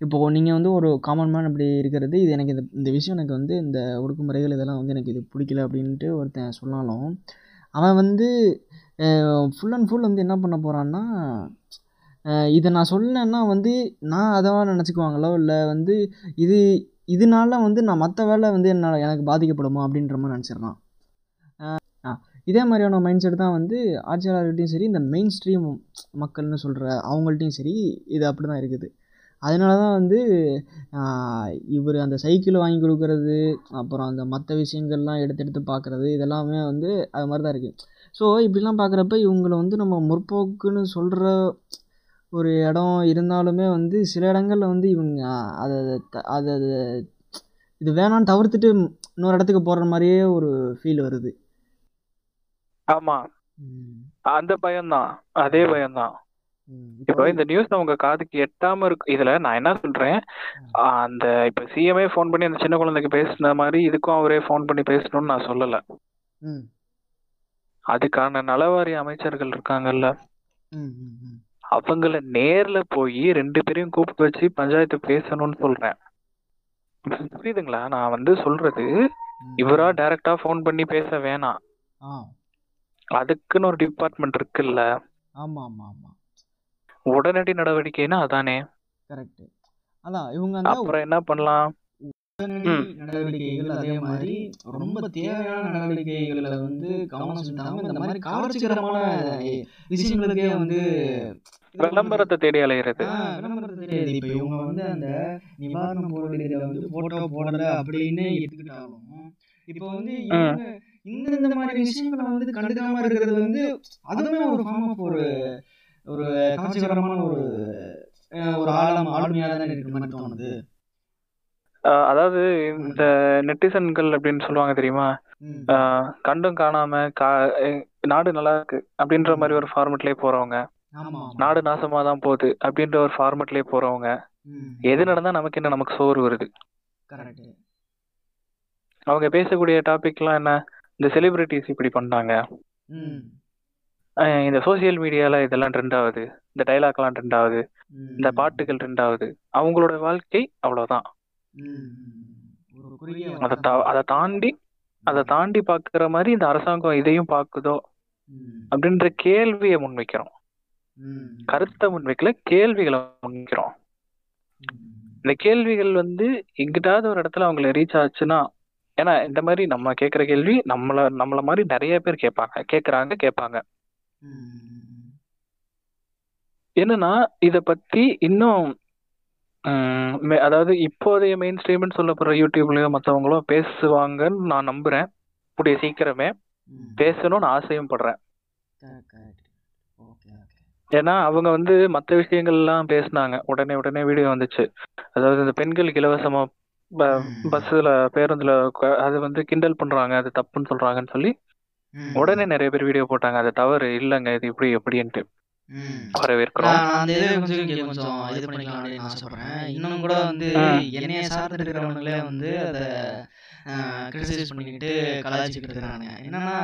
இப்போது நீங்கள் வந்து ஒரு காமன் மேன் அப்படி இருக்கிறது இது எனக்கு இந்த இந்த விஷயம் எனக்கு வந்து இந்த ஒடுக்குமுறைகள் இதெல்லாம் வந்து எனக்கு இது பிடிக்கல அப்படின்ட்டு ஒருத்தன் சொன்னாலும் அவன் வந்து ஃபுல் அண்ட் ஃபுல் வந்து என்ன பண்ண போகிறான்னா இதை நான் சொன்னேன்னா வந்து நான் அதை நினச்சிக்குவாங்களோ இல்லை வந்து இது இதனால வந்து நான் மற்ற வேலை வந்து என்ன எனக்கு பாதிக்கப்படுமா அப்படின்ற மாதிரி நினச்சிடுறான். இதே மாதிரியான மைண்ட் செட் தான் வந்து ஆட்சியாளர்கிட்டையும் சரி இந்த மெயின் ஸ்ட்ரீம் மக்கள்னு சொல்கிற அவங்கள்ட்டையும் சரி இது அப்படி தான் இருக்குது. அதனால தான் வந்து இவர் அந்த சைக்கிள் வாங்கி கொடுக்கறது அப்புறம் அந்த மற்ற விஷயங்கள்லாம் எடுத்து எடுத்து பார்க்குறது இதெல்லாமே வந்து அது மாதிரி தான் இருக்குது ஸோ இப்படிலாம் பார்க்குறப்ப இவங்களை வந்து நம்ம முற்போக்குன்னு சொல்கிற ஒரு இடம் இருந்தாலுமே வந்து சில இடங்களில் வந்து இவங்க அதை அதை அதை இது வேணான்னு தவிர்த்துட்டு இன்னொரு இடத்துக்கு போகிற மாதிரியே ஒரு ஃபீல் வருது. ஆமா. அந்த பயம்தான். அதே பயம்தான். இப்போ இந்த நியூஸ் உங்க காதுக்கு எட்டாம இருக்கு இதுல நான் என்ன சொல்றேன் அந்த இப்ப சிஎம்ஏ ஃபோன் பண்ணி அந்த சின்ன குழந்தைக்கு பேசின மாதிரி இதுக்கும் அவரே ஃபோன் பண்ணி பேசணும்னு நான் சொல்லல. அதுக்கான நலவாரி அமைச்சர்கள் இருக்காங்கல்ல. அவங்கள நேர்ல போய் ரெண்டு பேரையும் கூப்பிட்டு வச்சு பஞ்சாயத்து பேசணும்னு சொல்றேன். புரியுதுங்களா? நான் வந்து சொல்றது. இவரா டைரக்டா ஃபோன் பண்ணி பேச வேணாம். அதுக்குன்னு ஒரு டிபார்ட்மெண்ட் இருக்குல்ல. ஆமாம் ஆமாம் ஆமாம் உடனடி நடவடிக்கைன்னா அதானே. கரெக்டு அதான் இவங்க அப்புறம் என்ன பண்ணலாம். நடவடிக்கைகள் அதே மாதிரி ரொம்ப தேவையான நடவடிக்கைகளை வந்து கவனம் செலுத்தாம இந்த மாதிரி கவர்ச்சிகரமான விஷயங்களுக்கே வந்து விளம்பரத்தை தேடி அலையிறது. விளம்பரத்தை இப்போ இவங்க வந்து அந்த நிவாரண போராட்டத்தில் வந்து போட்டோ போடல அப்படின்னு எடுத்துக்கிட்டாலும் இப்போ வந்து இந்த இந்த மாதிரி விஷயங்களை வந்து கண்டுக்காம இருக்கிறது வந்து அதுவுமே ஒரு ஃபார்ம் ஆஃப் ஒரு ஒரு கவர்ச்சிகரமான ஒரு ஒரு ஆழம் ஆளுமையாக தானே இருக்கிற மாதிரி தோணுது. அதாவது இந்த நெட்டிசன்கள் அப்படின்னு சொல்லுவாங்க தெரியுமா? கண்டும் காணாம கா நாடு நல்லா இருக்கு அப்படின்ற மாதிரி ஒரு ஃபார்மெட்லயே போறவங்க. நாடு நாசமா தான் போகுது அப்படின்ற ஒரு ஃபார்மெட்லயே போறவங்க. எது நடந்தா நமக்கு என்ன நமக்கு சோறு வருது. அவங்க பேசக்கூடிய டாபிக்லாம் என்ன? இந்த செலிபிரிட்டிஸ் இப்படி பண்ணாங்க இந்த சோசியல் மீடியால இதெல்லாம் ட்ரெண்ட் ஆகுது இந்த டைலாக்லாம் ட்ரெண்ட் ஆகுது. இந்த பாட்டுகள் ட்ரெண்ட் ஆகுது அவங்களோட வாழ்க்கை அவ்வளவுதான் ம். ஒரு குறுகிய அதை தாண்டி அதை தாண்டி பாக்குற மாதிரி இந்த அரசாங்கம் இதையும் பாக்குதோ. அப்படின்ற கேள்வியை முன்வைக்கிறோம் ம். கருத்தை முன்வைக்கல கேள்விகளை முன்வைக்கிறோம். இந்த கேள்விகள் வந்து எங்கிட்டாவது ஒரு இடத்துல அவங்கள ரீச் ஆச்சுன்னா ஏன்னா இந்த மாதிரி நம்ம கேட்குற கேள்வி நம்மள நம்மள மாதிரி நிறைய பேர் கேட்பாங்க கேட்குறாங்க கேட்பாங்க. என்னன்னா இத பத்தி இன்னும் அதாவது இப்போதைய மெயின் ஸ்ட்ரீம்னு சொல்லப்படுற யூடியூப்லயோ மற்றவங்களோ பேசுவாங்கன்னு நான் நம்புறேன் கூடிய சீக்கிரமே. பேசணும்னு ஆசையும் படுறேன். ஏன்னா அவங்க வந்து மற்ற விஷயங்கள்லாம் பேசுனாங்க உடனே உடனே வீடியோ வந்துச்சு அதாவது இந்த பெண்களுக்கு இலவசமா. பஸ்ஸுல பேருந்துல உக்கா- அது வந்து கிண்டல் பண்றாங்க அது தப்புன்னு சொல்றாங்கன்னு சொல்லி ம். உடனே நிறைய பேர் வீடியோ போட்டாங்க. அது தவறு. இல்லைங்க இது இப்படி எப்படின்ட்டு. ம். வரவேற்கிறோம். நான் அந்த இதை கொஞ்சம் இங்க கொஞ்சம் இது பண்ணிக்கலாம் அப்படின்னு ஆசைப்படுறேன் இன்னும் கூட வந்து என்னைய சார்ந்து இருக்கிறவங்களே வந்து அதை கிரிட்டிசைஸ் பண்ணிக்கிட்டு கலாய்ச்சிக்கிட்டு இருக்கிறாங்க என்னன்னா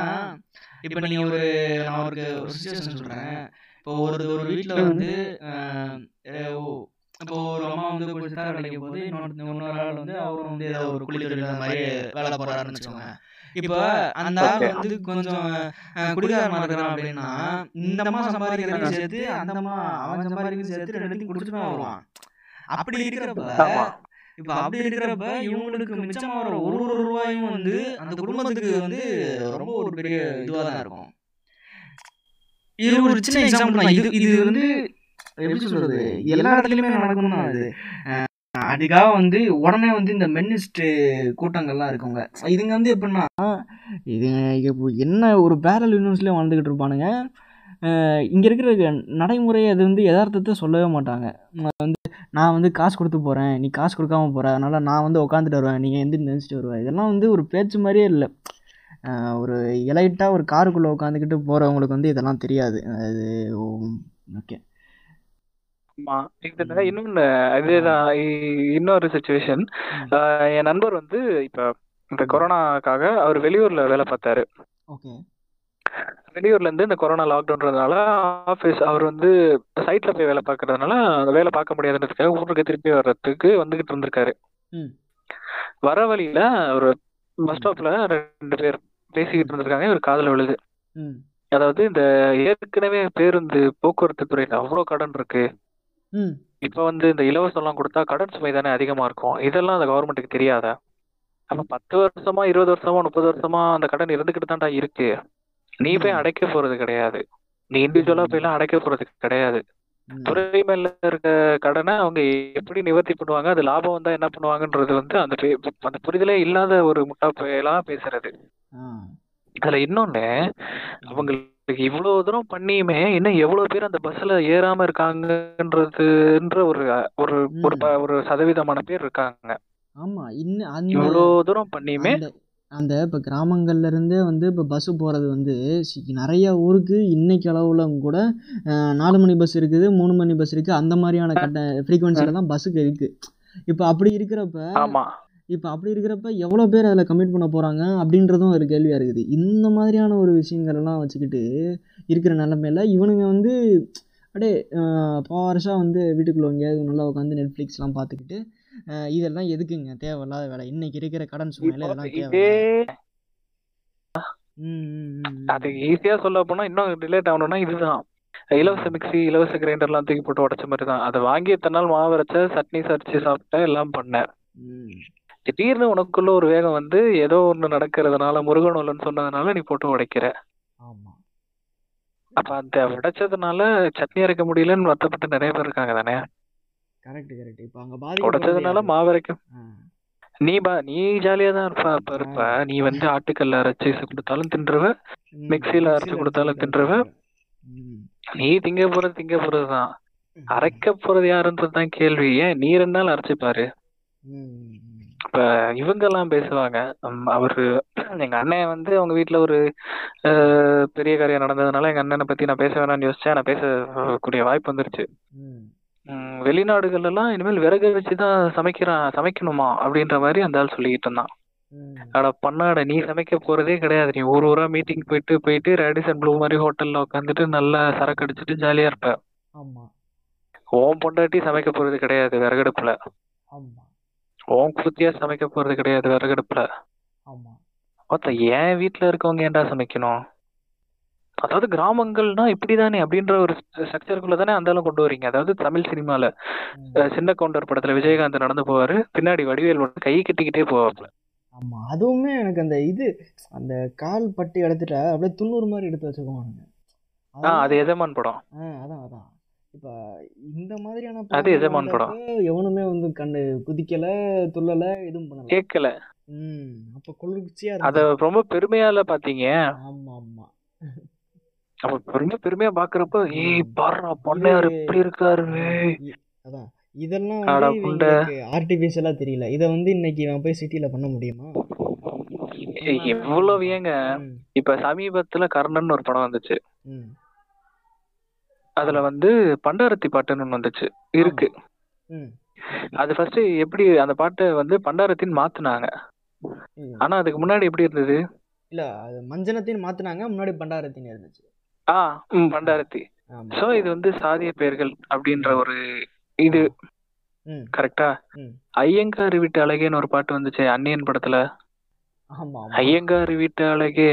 இப்போ நீங்க ஒரு நான் ஒரு ஒரு சுச்சுவேஷன் சொல்றேன். இப்போ ஒரு ஒரு வீட்டில் வந்து ஓ- இப்போ ஒரு அம்மா வந்து சித்தார் வேலைக்கு போகுது இன்னொரு இன்னொரு ஆள் வந்து அவரும் வந்து ஏதோ ஒரு குழி தொழில் மாதிரி வேலை போறாருன்னு வச்சுக்கோங்க. இப்போ அந்த ஆள் வந்து கொஞ்சம் அஹ், குடிகாரனா இருக்கிறான் அப்படின்னா இந்த அம்மா சம்பாதிக்கிறதையும் சேர்த்து அந்த அம்மா அவன் சம்பாதிக்கிறதையும் சேர்த்து ரெண்டுத்தையும் குடிச்சிட்டு தான் வருவான். அப்படி இருக்கிறப்ப இப்ப அப்படி இருக்கிறப்ப இவங்களுக்கு மிச்சமா வர ஒரு ஒரு ரூபாயும் வந்து அந்த குடும்பத்துக்கு வந்து ரொம்ப ஒரு பெரிய இதுவா தான் இருக்கும். இது ஒரு சின்ன எக்ஸாம்பிள் இது இது வந்து எப்படி சொல்றது? எல்லா இடத்துலயுமே நடக்கும் தான் அது. அதுக்காக வந்து உடனே வந்து இந்த மென்னிஸ்ட் கூட்டங்கள்லாம் இருக்குங்க. இதுங்க வந்து எப்படின்னா இதுங்க இப்போ என்ன ஒரு பேரல் யூனிவர்ஸ்லேயே வாழ்ந்துக்கிட்டு இருப்பானுங்க. இங்கே இருக்கிற நடைமுறை அது வந்து யதார்த்தத்தை சொல்லவே மாட்டாங்க. வந்து நான் வந்து காசு கொடுத்து போகிறேன் நீ காசு கொடுக்காம போகிற அதனால் நான் வந்து உட்காந்துட்டு வருவேன் நீங்கள் எந்திரி நினச்சிட்டு வருவேன் இதெல்லாம் வந்து ஒரு பேச்சு மாதிரியே இல்லை. ஒரு எலைட்டாக ஒரு காருக்குள்ளே உட்காந்துக்கிட்டு போகிறவங்களுக்கு வந்து இதெல்லாம் தெரியாது. அது ஓகே. இதுல இன்னொன்னு இதேதான் இன்னொரு சுச்சுவேஷன் என் நண்பர் வந்து இப்ப இந்த கொரோனாக்காக அவர் வெளியூர்ல வேலை பார்த்தாரு. வெளியூர்ல இருந்து இந்த கொரோனா லாக்டவுன்றதுனால ஆபீஸ் அவர் வந்து சைட்ல போய் வேலை பார்க்கறதுனால அந்த வேலை பார்க்க முடியாதுன்றதுக்காக ஊருக்கு திருப்பி வர்றதுக்கு வந்துகிட்டு இருந்திருக்காரு. வர வழியில ஒரு பஸ் ஸ்டாப்ல ரெண்டு பேர் பேசிக்கிட்டு இருந்திருக்காங்க. ஒரு காதுல விழுது. அதாவது இந்த ஏற்கனவே பேருந்து போக்குவரத்து துறையில அவ்வளவு கடன் இருக்கு. ம். இப்ப வந்து இந்த இலவசம் எல்லாம் கொடுத்தா கடன் சுமை தானே அதிகமா இருக்கும். இதெல்லாம் அந்த கவர்மெண்ட்டுக்கு தெரியாதா? அப்ப பத்து வருஷமா இருபது வருஷமா முப்பது வருஷமா அந்த கடன் இருந்துகிட்டு தான்டா இருக்கு. நீ போய் அடைக்க போறது கிடையாது. நீ இண்டிவிஜுவலா போய் எல்லாம் அடைக்க போறது கிடையாது. ம். துறை மேல இருக்க கடனை அவங்க எப்படி நிவர்த்தி பண்ணுவாங்க? அது லாபம் வந்தா என்ன பண்ணுவாங்கன்றது வந்து அந்த பே- அந்த புரிதலே இல்லாத ஒரு முட்டா பேசுறது. ஆ. அதுல இன்னொன்னு அவங்களுக்கு இவ்வளவு தூரம் பண்ணியுமே இன்னும் எவ்வளவு பேர் அந்த பஸ்ல ஏறாம இருக்காங்கன்றதுன்ற ஒரு ஒரு ஒரு சதவீதமான பேர் இருக்காங்க. ஆமா இன்னும் இவ்வளவு தூரம் பண்ணியுமே. அந்த இப்போ கிராமங்கள்ல இருந்தே வந்து இப்போ பஸ்ஸு போகிறது வந்து நிறைய ஊருக்கு இன்னைக்கு அளவுல கூட நாலு மணி பஸ் இருக்குது மூணு மணி பஸ் இருக்குது அந்த மாதிரியான கட்ட ஃப்ரீக்குவன்சியில் தான் பஸ்ஸுக்கு இருக்குது இப்போ அப்படி இருக்கிறப்ப ஆமா. இப்போ அப்படி இருக்கிறப்ப எவ்வளோ பேர் அதில் கமிட் பண்ண போகிறாங்க அப்படின்றதும் ஒரு கேள்வியாக இருக்குது. இந்த மாதிரியான ஒரு விஷயங்கள் எல்லாம் வச்சுக்கிட்டு இருக்கிற நிலமையில இவனுங்க வந்து அப்படியே பாரஸாக வந்து வீட்டுக்குள்ளே எங்கேயாவது நல்லா உட்காந்து நெட்ஃப்ளிக்ஸ்லாம் பார்த்துக்கிட்டு இதெல்லாம் எதுக்குங்க? தேவையில்லாத வேலை. இன்னைக்கு இருக்கிற கடன் இப்போ இதெல்லாம் இதே தேவை. அது ஈஸியா சொல்ல போனா இன்னும் ரிலேட் ஆகணும்னா இதுதான். இலவச மிக்ஸி இலவச கிரைண்டர்லாம் தூக்கி போட்டு உடைச்ச மாதிரி தான் அதை வாங்கி எத்தனை நாள் மாவு சட்னி சரிச்சு சாப்பிட்டேன் எல்லாம் பண்ணேன். திடீர்னு உனக்குள்ள ஒரு வேகம் வந்து ஏதோ ஒண்ணு நடக்கிறதுனால முருகன் இல்லைன்னு சொன்னதுனால நீ போட்டு உடைக்கிற. ஆமா. அப்ப அந்த உடைச்சதுனால சட்னி அரைக்க முடியலன்னு வருத்தப்பட்டு நிறைய பேர் இருக்காங்க தானே? Correct correct. இப்போ அங்கே உடைச்சதுனால பாதிக்கப்படுறது மாவு அரைக்க யாரு? நீ பா நீ ஜாலியா தான் இருப்ப அப்ப இருப்ப. நீ வந்து ஆட்டுக்கல்ல அரைச்சு கொடுத்தாலும் தின்றுவ. ம், மிக்ஸில அரைச்சு கொடுத்தாலும் தின்றுவ. நீ திங்க போறது திங்க போறதுதான் அரைக்க போறது யாருன்றது தான் கேள்வி. ஏன் நீ ரெண்டு நாள் அரைச்சு பாரு. இப்ப இவங்க எல்லாம் பேசுவாங்க அவரு எங்க அண்ணன் வந்து அவங்க வீட்ல ஒரு பெரிய காரியம் நடந்ததுனால எங்க அண்ணனை பத்தி நான் பேச வேணாம்னு யோசிச்சேன். நான் பேசக்கூடிய வாய்ப்பு வந்துருச்சு. வெளிநாடுகள்ல எல்லாம் இனிமேல் விறகு வச்சுதான் சமைக்கிறான் சமைக்கணுமா அப்படின்ற மாதிரி அந்த ஆள் சொல்லிக்கிட்டு இருந்தான். அட பண்ணாட நீ சமைக்க போறதே கிடையாது. நீ ஊர் ஊரா மீட்டிங் போயிட்டு போயிட்டு ரேடிசன் ப்ளூ மாதிரி ஹோட்டல்ல உட்காந்துட்டு நல்லா சரக்கு அடிச்சிட்டு ஜாலியா இருப்ப. உன் பொண்டாட்டி சமைக்க போறது கிடையாது விறகடுப்புல. ஆமா. உன் குத்தியா சமைக்க போறது கிடையாது விறகடுப்புல. ஆமா. என் வீட்ல இருக்கவங்க ஏன்டா சமைக்கணும்? அதாவது கிராமங்கள்னா இப்படிதானே அப்படின்ற ஒரு ஸ்ட்ரக்சருக்குள்ள தானே அந்த ஆளும் கொண்டு வரீங்க. அதாவது தமிழ் சினிமால சின்ன கவுண்டர் படத்துல விஜயகாந்த் நடந்து போவாரு பின்னாடி வடிவேல் வந்து கை கட்டிக்கிட்டே போவாப்ல ஆமா அதுவுமே எனக்கு அந்த இது அந்த கால் பட்டி இடத்துல அப்படியே துண்ணூறு மாதிரி எடுத்து வச்சுக்குவானுங்க அது எஜமான் படம். அதான் அதான். இப்போ இந்த மாதிரியான படம். எவனுமே வந்து கண்டு குதிக்கல துள்ளல எதுவும் பண்ணல. கேட்கல ம். அப்ப குளிர்ச்சியா அத ரொம்ப பெருமையால பாத்தீங்க. ஆமா ஆமா அப்ப ரொம்ப பெருமையா பாக்குறப்ப ஏய் பாருடா பொண்ணையார் இப்படி இருக்காரு. அதான். இதெல்லாம் ஆர்டிஃபிஷியலா தெரியல. இதை வந்து இன்னைக்கு நான் போய் சிட்டில பண்ண முடியுமா? எவ்வளவு ஏங்க. இப்ப சமீபத்துல கர்ணன் ஒரு படம் வந்துச்சு. அதுல வந்து பண்டாரத்தி பாட்டுன்னு ஒண்ணு வந்துச்சு. இருக்கு. அது ஃபர்ஸ்ட் எப்படி அந்த பாட்டை வந்து பண்டாரத்தின்னு மாத்துனாங்க. ஆனா அதுக்கு முன்னாடி எப்படி இருந்தது? இல்ல அது மஞ்சனத்தின் மாத்துனாங்க முன்னாடி பண்டாரத்தின் இருந்துச்சு. ஆ பண்டாரத்தி. சோ இது வந்து சாதிய பெயர்கள் அப்படின்ற ஒரு இது. கரெக்டா ஐயங்கார் வீட்டு அழகேன்னு ஒரு பாட்டு வந்துச்சு அன்னியன் படத்துல. ஐயங்கார் வீட்டு அழகே.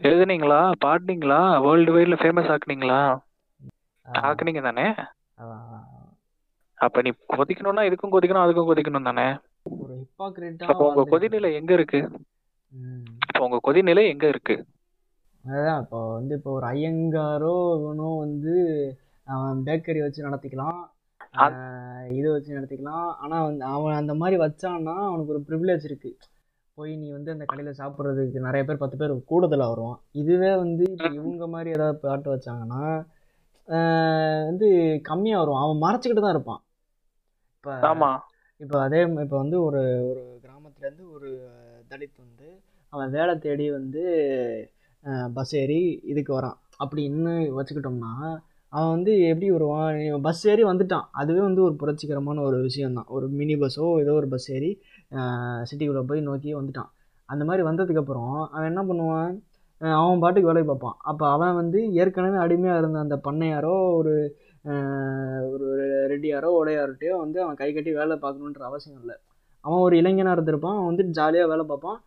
எழுதுனீங்களா? பாடுனீங்களா? World வைட்ல famous ஆக்குனீங்களா? ஆக்குனீங்க தானே. அப்ப நீ கொதிக்கணும்னா இதுக்கும் கொதிக்கணும் அதுக்கும் கொதிக்கணும் தானே? அப்ப உங்க கொதிநிலை எங்க இருக்கு? இப்ப உங்க கொதிநிலை எங்க இருக்கு? அதான் இப்போ வந்து இப்போ ஒரு ஐயங்காரோ இவனோ வந்து அவன் பேக்கரி வச்சு நடத்திக்கலாம். இது வச்சு நடத்திக்கலாம். ஆனால் வந்து அவன் அந்த மாதிரி வச்சான்னா அவனுக்கு ஒரு ப்ரிவிலேஜ் இருக்கு. போய் நீ வந்து அந்த கடையில் சாப்பிட்றதுக்கு நிறைய பேர் பத்து பேர் கூடுதலாக வருவான். இதுவே வந்து இப்போ இவங்க மாதிரி ஏதாவது பாட்டு வச்சாங்கன்னா வந்து கம்மியாக வரும் அவன் மறைச்சிக்கிட்டு தான் இருப்பான். இப்போ ஆமா. இப்போ அதே இப்போ வந்து ஒரு ஒரு கிராமத்துலேருந்து ஒரு தலித் வந்து அவன் வேலை தேடி வந்து பஸ் ஏறி இதுக்கு வரான். அப்படி இன்னும் வச்சுக்கிட்டோம்னா அவன் வந்து எப்படி வருவான்? பஸ் ஏறி வந்துட்டான். அதுவே வந்து ஒரு புரட்சிகரமான ஒரு விஷயந்தான் ஒரு மினி பஸ்ஸோ ஏதோ ஒரு பஸ் ஏறி சிட்டிக்குள்ளே போய் நோக்கி வந்துட்டான். அந்த மாதிரி வந்ததுக்கப்புறம் அவன் என்ன பண்ணுவான்? அவன் பாட்டுக்கு வேலையை பார்ப்பான். அப்போ அவன் வந்து ஏற்கனவே அடிமையாக இருந்த அந்த பண்ணையாரோ ஒரு ஒரு ரெட்டியாரோ உடையார்கிட்டயோ வந்து அவன் கை கட்டி வேலை பார்க்கணுன்ற அவசியம் இல்லை. அவன் ஒரு இளைஞனாக இருந்திருப்பான். அவன் வந்து ஜாலியாக வேலை பார்ப்பான்.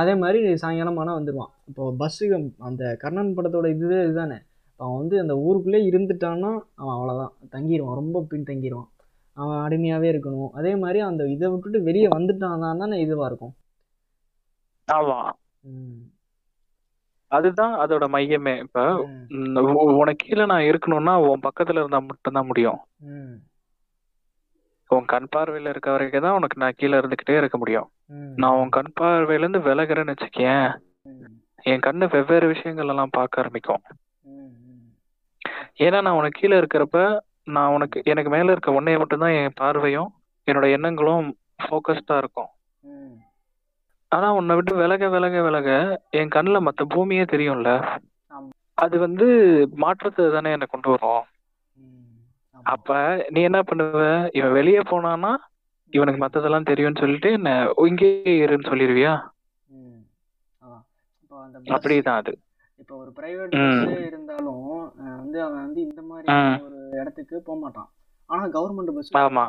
அதே மாதிரி சாயங்காலம் ஆனால் வந்துடுவான் இப்போது பஸ்ஸுக்கு அந்த கர்ணன் படத்தோட இதுவே இதுதானே? அவன் வந்து அந்த ஊருக்குள்ளே இருந்துட்டான்னா அவன் அவ்வளோதான் தங்கிடுவான் ரொம்ப பின் தங்கிடுவான் அவன் அடிமையாகவே இருக்கணும். அதே மாதிரி அந்த இதை விட்டுட்டு வெளியே வந்துட்டான் தானே இதுவாக இருக்கும். ஆமா. ம். அதுதான் அதோட மையமே. இப்ப உனக்கு கீழே நான் இருக்கணும்னா உன் பக்கத்துல இருந்தா மட்டும்தான் முடியும். உன் கண் பார்வையில இருக்க வரைக்கும் தான் உனக்கு நான் கீழே இருந்துகிட்டே இருக்க முடியும். நான் உன் கண் பார்வையில இருந்து விலகுறேன்னு வச்சுக்கேன் என் கண்ணு வெவ்வேறு விஷயங்கள் எல்லாம் பார்க்க ஆரம்பிக்கும். ஏன்னா நான் உனக்கு கீழே இருக்கிறப்ப நான் உனக்கு எனக்கு மேல இருக்க உன்னைய மட்டும்தான் என் பார்வையும் என்னோட எண்ணங்களும் ஃபோக்கஸ்டா இருக்கும். ம். ஆனா உன்னை விட்டு விலக விலக விலக என் கண்ணுல மத்த பூமியே தெரியும்ல? ஆமா. அது வந்து மாற்றத்தை தானே என்னை கொண்டு வரும். ம். ஆமா. அப்ப நீ என்ன பண்ணுவ? இவன் வெளியே போனானா இவனுக்கு மத்ததெல்லாம் தெரியும்னு சொல்லிட்டு என்ன இங்கேயே இருன்னு சொல்லிருவியா? ம். அதான் இப்போ அந்த அப்படிதான் அது. இப்போ ஒரு பிரைவேட் ம். பஸ் இருந்தாலும் வந்து அவன் வந்து இந்த மாதிரி. ஒரு இடத்துக்கு போக மாட்டான். ஆனா கவர்மெண்ட் பஸ் ஆமா.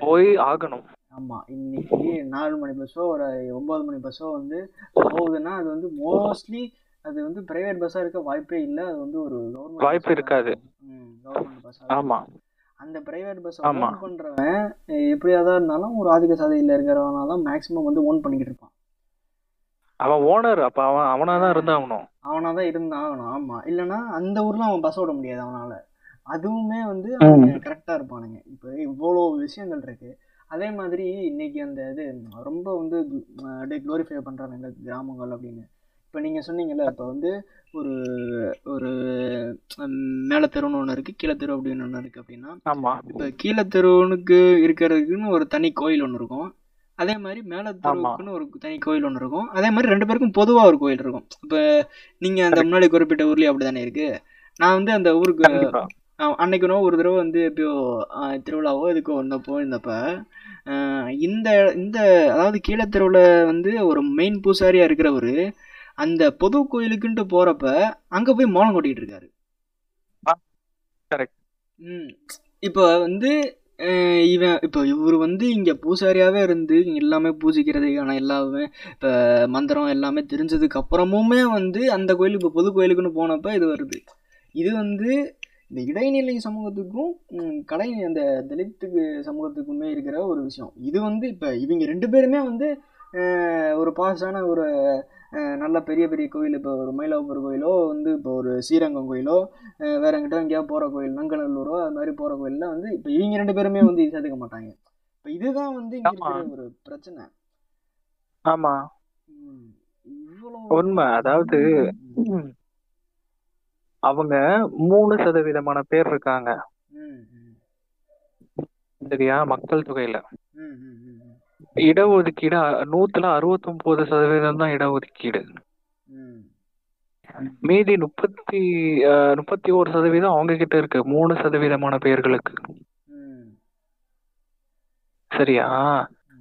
போய் ஆகணும். ஆமா. இன்னைக்கு நாலு மணி பஸ்ஸோ ஒரு ஒன்பது மணி பஸ்ஸோ வந்து போகுதுன்னா அது வந்து மோஸ்ட்லி அது வந்து பிரைவேட் பஸ்ஸா இருக்க வாய்ப்பே இல்லை. அது வந்து ஒரு கவர்மெண்ட் வாய்ப்பு இருக்காது. கவர்மெண்ட் பஸ் ஆமா. அந்த பிரைவேட் பஸ். ஓன் பண்றவன் எப்படியாதான் இருந்தாலும் ஒரு ஆதிக்க சாதியில இருக்கிறவனா தான் மேக்ஸிமம் வந்து ஓன் பண்ணிக்கிட்டு இருப்பான். அவன் ஓனர் அப்ப அவன் அவனாதான் இருந்தாகணும். அவனா தான் இருந்தான் ஆகணும் ஆமா. இல்லைன்னா அந்த ஊர்ல அவன் பஸ் ஓட முடியாது அவனால. அதுவுமே வந்து கரெக்டா இருப்பானுங்க. இப்போ இவ்வளோ விஷயங்கள் இருக்கு. அதே மாதிரி இன்னைக்கு அந்த இது ரொம்ப வந்து அப்படியே க்ளோரிஃபை பண்றாங்க இந்த கிராமங்கள் அப்படின்னு. இப்போ நீங்கள் சொன்னீங்கல்ல இப்போ வந்து ஒரு ஒரு ம், மேலத்தெருவுன்னு ஒன்று இருக்குது கீழத்தெரு அப்படின்னு ஒன்று இருக்குது அப்படின்னா ஆமா. இப்போ கீழத்தெருவுனுக்கு இருக்கிறதுக்குன்னு ஒரு தனி கோயில் ஒன்று இருக்கும். அதே மாதிரி மேலத்தெருவுக்குன்னு ஒரு தனி கோயில் ஒன்று இருக்கும். அதே மாதிரி ரெண்டு பேருக்கும் பொதுவாக ஒரு கோயில் இருக்கும். இப்போ நீங்கள் அந்த முன்னாடி குறிப்பிட்ட ஊர்லேயே அப்படி தானே இருக்குது நான் வந்து அந்த ஊருக்கு கண்டிப்பா. ஆஹ் அன்னைக்கு நான் ஒரு தடவை வந்து எப்பயோ திருவிழாவோ இதுக்கோ இருந்தப்ப ஆஹ் இந்த இந்த அதாவது கீழத்தெருவில் வந்து ஒரு மெயின் பூசாரியா இருக்கிறவர் அந்த பொது கோயிலுக்குன்ட்டு போறப்ப அங்க போய் மோளம் கொட்டிட்டு இருக்காரு. இப்போ வந்து இவன் இப்போ இவர் வந்து இங்கே பூசாரியாகவே இருந்து எல்லாமே பூஜிக்கிறதுக்கான எல்லாமே இப்போ மந்திரம் எல்லாமே தெரிஞ்சதுக்கு அப்புறமுமே வந்து அந்த கோயில் இப்போ பொது கோயிலுக்குன்னு போனப்போ இது வருது. இது வந்து இந்த இடைநிலை சமூகத்துக்கும் கடை அந்த தலித்துக்கு சமூகத்துக்குமே இருக்கிற ஒரு விஷயம். இது வந்து இப்போ இவங்க ரெண்டு பேருமே வந்து ஒரு பாஸான ஒரு நல்ல பெரிய பெரிய கோயில் இப்போ ஒரு மயிலாப்பூர் கோயிலோ வந்து இப்போ ஒரு ஸ்ரீரங்கம் கோயிலோ வேற எங்கிட்ட எங்கேயாவது போகிற கோயில் நங்கநல்லூரோ அது மாதிரி போகிற கோயிலில் வந்து இப்போ இவங்க ரெண்டு பேருமே வந்து சேர்த்துக்க மாட்டாங்க. இப்போ இதுதான் வந்து ஒரு பிரச்சனை. ஆமா. உண்மை. அதாவது அவங்க மூணு சதவீதமான பேர் இருக்காங்க. சரியா? மக்கள் தொகையில. இடஒதுக்கீடு நூத்துல அறுபத்தொன்பது சதவீதம் தான் இடஒதுக்கீடு. மீதி முப்பத்தி முப்பத்தி ஒரு சதவீதம் அவங்க கிட்ட இருக்கு. மூணு சதவீதமான பேர்களுக்கு. ம், சரியா?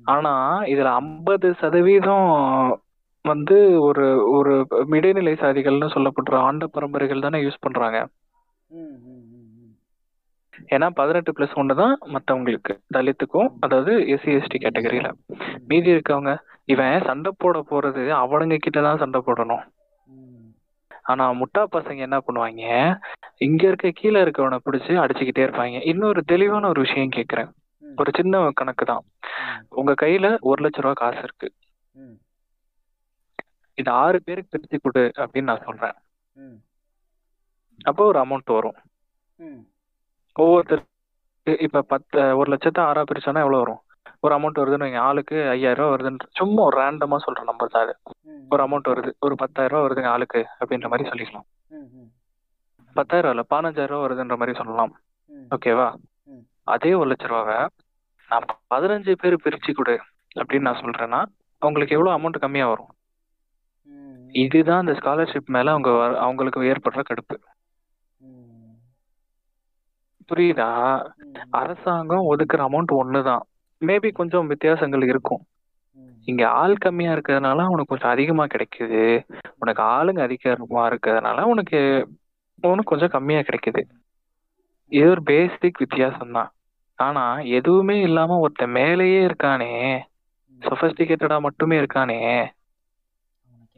ஆனா இதுல ஐம்பது சதவீதம் வந்து ஒரு ஒரு இடைநிலை சாதிகள்னு சொல்லப்படுற ஆண்ட பரம்பரைகள் தானே யூஸ் பண்றாங்க. ஏன்னா பதினெட்டு பிளஸ் ஒன்று தான் மற்றவங்களுக்கு தலித்துக்கும் அதாவது எஸ்சி எஸ்டி கேட்டகரியில மீதி இருக்கவங்க இவன் சண்டை போட போறது அவனுங்க கிட்ட தான் சண்டை போடணும். ஆனா முட்டா பசங்க என்ன பண்ணுவாங்க இங்க இருக்க கீழே இருக்கவனை பிடிச்சு அடிச்சுக்கிட்டே இருப்பாங்க. இன்னொரு தெளிவான ஒரு விஷயம் கேக்குறேன். ஒரு சின்ன கணக்கு தான். உங்க கையில ஒரு லட்ச ரூபா காசு இருக்கு. இது ஆறு பேருக்கு பிரிச்சு கொடு அப்படின்னு நான் சொல்றேன். அப்போ ஒரு அமௌண்ட் வரும். ம், ஒவ்வொருத்தருக்கு இப்ப பத்து ஒரு லட்சத்தை ஆறா பிரிச்சோன்னா எவ்வளவு வரும்? ஒரு அமௌண்ட் வருதுன்னு வைங்க. ஆளுக்கு ஐயாயிரம் ரூபா வருதுன்னு சும்மா ஒரு ரேண்டமா சொல்ற நம்பர் தான் அது. ஒரு அமௌண்ட் வருது. ஒரு பத்தாயிரம் ரூபா வருதுங்க ஆளுக்கு அப்படின்ற மாதிரி சொல்லிக்கலாம். பத்தாயிரம் ரூபா இல்ல பதினஞ்சாயிரம் ரூபா வருதுன்ற மாதிரி சொல்லலாம். ஓகேவா. அதே ஒரு லட்ச ரூபாவை நான் பதினஞ்சு பேர் பிரிச்சு கொடு அப்படின்னு நான் சொல்றேன்னா அவங்களுக்கு எவ்வளவு அமௌண்ட் கம்மியா வரும்? இதுதான் இந்த ஸ்காலர்ஷிப் மேல அவங்க அவங்களுக்கு ஏற்படுற கடுப்பு. புரியுதா? அரசாங்கம் ஒதுக்குற அமௌண்ட் ஒண்ணுதான். மேபி கொஞ்சம் வித்தியாசங்கள் இருக்கும். இங்க ஆள் கம்மியா இருக்கிறதுனால உனக்கு கொஞ்சம் அதிகமா கிடைக்குது. உனக்கு ஆளுங்க அதிகமா இருக்கிறதுனால உனக்கு உனக்கு கொஞ்சம் கம்மியா கிடைக்குது. இது ஒரு பேசிக் வித்தியாசம் தான் ஆனா எதுவுமே இல்லாம ஒருத்தன் மேலேயே இருக்கானே. சொபஸ்டிகேட்டடா மட்டுமே இருக்கானே.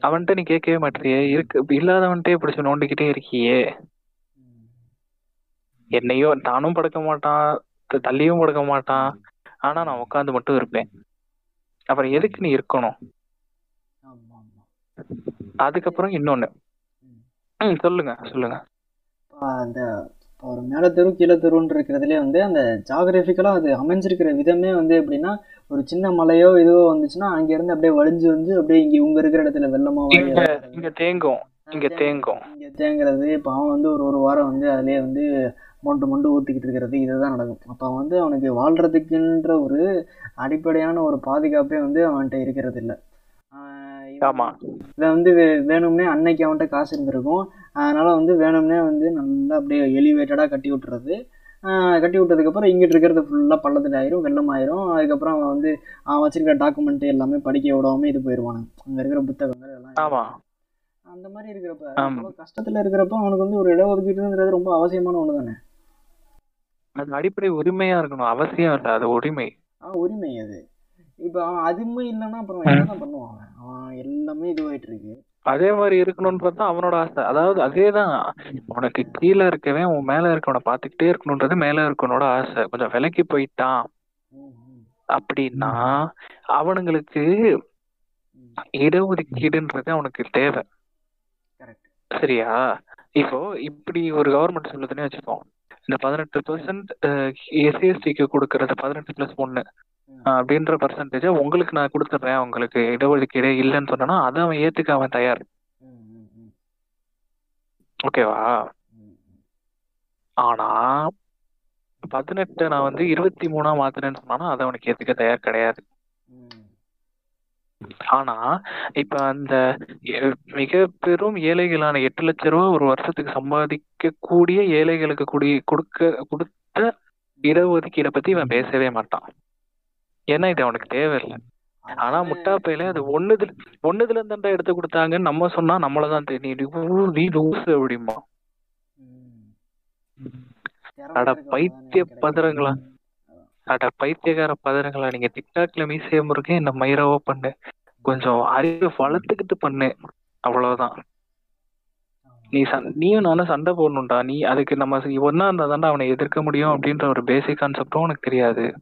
அவன்கிட்ட நீ கேட்கவே மாட்டியே இருக்கு. இல்லாதவன்ட்டே பிடிச்சு நோண்டிக்கிட்டே இருக்கியே. என்னையோ தானும் படுக்க மாட்டான் தள்ளியும் படுக்க மாட்டான். ஆனா நான் உட்காந்து மட்டும் இருப்பேன். அப்புறம் எதுக்கு நீ இருக்கணும். அதுக்கப்புறம் இன்னொன்னு. ம். சொல்லுங்க சொல்லுங்க. அந்த ஒரு மேலே தெரு கீழே தெருன்னு இருக்கிறதுலே வந்து அந்த ஜாகிரபிக்கலாக அது அமைஞ்சிருக்கிற விதமே வந்து எப்படின்னா ஒரு சின்ன மலையோ இதுவோ வந்துச்சுன்னா அங்கேருந்து அப்படியே வழிஞ்சு வந்து அப்படியே இங்கே இவங்க இருக்கிற இடத்துல வெள்ளமா இங்க தேங்கும் இங்க தேங்கும். இங்கே தேங்குறது இப்போ அவன் வந்து ஒரு ஒரு வாரம் வந்து அதிலே வந்து மொண்டு மொண்டு ஊற்றிக்கிட்டு இருக்கிறது இதுதான் நடக்கும். அப்போ வந்து அவனுக்கு வாழ்கிறதுக்குன்ற ஒரு அடிப்படையான ஒரு பாதுகாப்பே வந்து அவன்கிட்ட இருக்கிறது இல்லை. இவன் வந்து வேணும்னே அன்னைக்கு அவன்கிட்ட காசு இருந்திருக்கும். அதனால வந்து வேணும்னே வந்து நல்லா அப்படியே எலிவேட்டடாக கட்டி விட்டுறது. கட்டி விட்டதுக்கப்புறம் இங்கிட்டு இருக்கிறது ஃபுல்லாக பள்ளத்தில் ஆயிரும் வெள்ளம் ஆயிரும் அதுக்கப்புறம் அவன் வந்து அவன் வச்சிருக்கிற டாக்குமெண்ட் எல்லாமே படிக்க விடாம இது போயிடுவானுங்க அங்கே இருக்கிற புத்தகங்கள் எல்லாம் அந்த மாதிரி இருக்கிறப்ப கஷ்டத்துல இருக்கிறப்ப அவனுக்கு வந்து ஒரு இடஒதுக்கீடுங்கிறது ரொம்ப அவசியமான ஒன்று தானே அது அடிப்படை உரிமையா இருக்கணும் அவசியம் இல்ல அது உரிமை. உரிமை அது. இப்போ அவன் அதுவுமே இல்லைன்னா அப்புறம் என்னதான் பண்ணுவான் அவன் எல்லாமே இதுவாயிட்டு இருக்கு அதே மாதிரி இருக்கணும்னு பார்த்தா அவனோட ஆசை. அதாவது அதேதான் உனக்கு கீழே இருக்கவன் உன் மேல இருக்கவனை பார்த்துக்கிட்டே இருக்கணுன்றது மேல இருக்கவனோட ஆசை. கொஞ்சம் விலைக்கு போயிட்டான் அப்படின்னா அவனுங்களுக்கு. இடஒதுக்கீடுன்றது அவனுக்கு தேவை. சரியா? இப்போ இப்படி ஒரு கவர்மெண்ட் சொல்லுதுன்னு வச்சுக்கோ. இந்த பதினெட்டு பெர்சன்ட் எஸ்சிஎஸ்டிக்கு கொடுக்கறது பதினெட்டு பிளஸ் ஒன்று அப்படின்ற பர்சன்டேஜை உங்களுக்கு நான் கொடுத்துட்றேன். உங்களுக்கு இடஒதுக்கீடே இல்லைன்னு சொன்னா அதை அவன் ஏத்துக்க அவன் தயார். ஓகேவா? ஆனா பதினெட்டு நான் வந்து இருபத்தி மூணா மாத்தினேன்னு சொன்னா அதை அவனுக்கு ஏத்துக்க தயார் கிடையாது. ஆனா இப்ப அந்த எ- மிக பெரும் ஏழைகளான எட்டு லட்ச ரூபா ஒரு வருஷத்துக்கு சம்பாதிக்க கூடிய ஏழைகளுக்கு கூடிய கொடுக்க கொடுத்த இடஒதுக்கீடை பத்தி இவன் பேசவே மாட்டான். ஏன்னா இது அவனுக்கு தேவையில்லை. ஆனா முட்டாப்பையில அது ஒண்ணுதுல ஒண்ணுதுல இருந்தா எடுத்து கொடுத்தாங்கன்னு நம்ம சொன்னா நம்மளதான் தெரியும் நீ லூசு அப்படிமா அட பைத்திய பதறங்களா அட பைத்தியக்கார பதறங்களா நீங்க டிக்டாக்ல மீசைய முருகே என்ன மயிரவோ பண்ணு. கொஞ்சம் அறிவை வளர்த்துக்கிட்டு பண்ணு. அவ்வளவுதான். நீ சண் நீயும் நானும் சண்டை போடணும்டா. நீ அதுக்கு நம்ம ஒன்னா இருந்தா தான்டா அவனை எதிர்க்க முடியும் அப்படின்ற ஒரு பேசிக் கான்செப்டும் உனக்கு தெரியாது.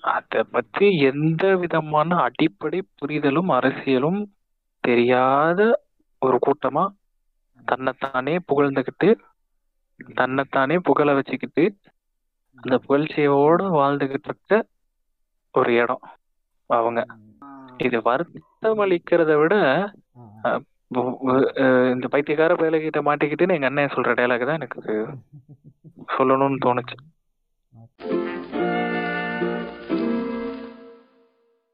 அத பத்தி எந்த விதமான அடிப்படை புரிதலும் அரசியலும் தெரியாத ஒரு கூட்டமா தன்னைத்தானே புகழ்ந்துகிட்டு தன்னைத்தானே புகழ வச்சுக்கிட்டு அந்த புகழ்ச்சியோட வாழ்ந்துகிட்டு இருக்க ஒரு இடம் அவங்க. இது வருத்தம் அளிக்கிறத விட இந்த பைத்தியக்கார பயலகிட்ட மாட்டிக்கிட்டுன்னு எங்க அண்ணன் சொல்ற டைலாக் தான் எனக்கு சொல்லணும்னு தோணுச்சு.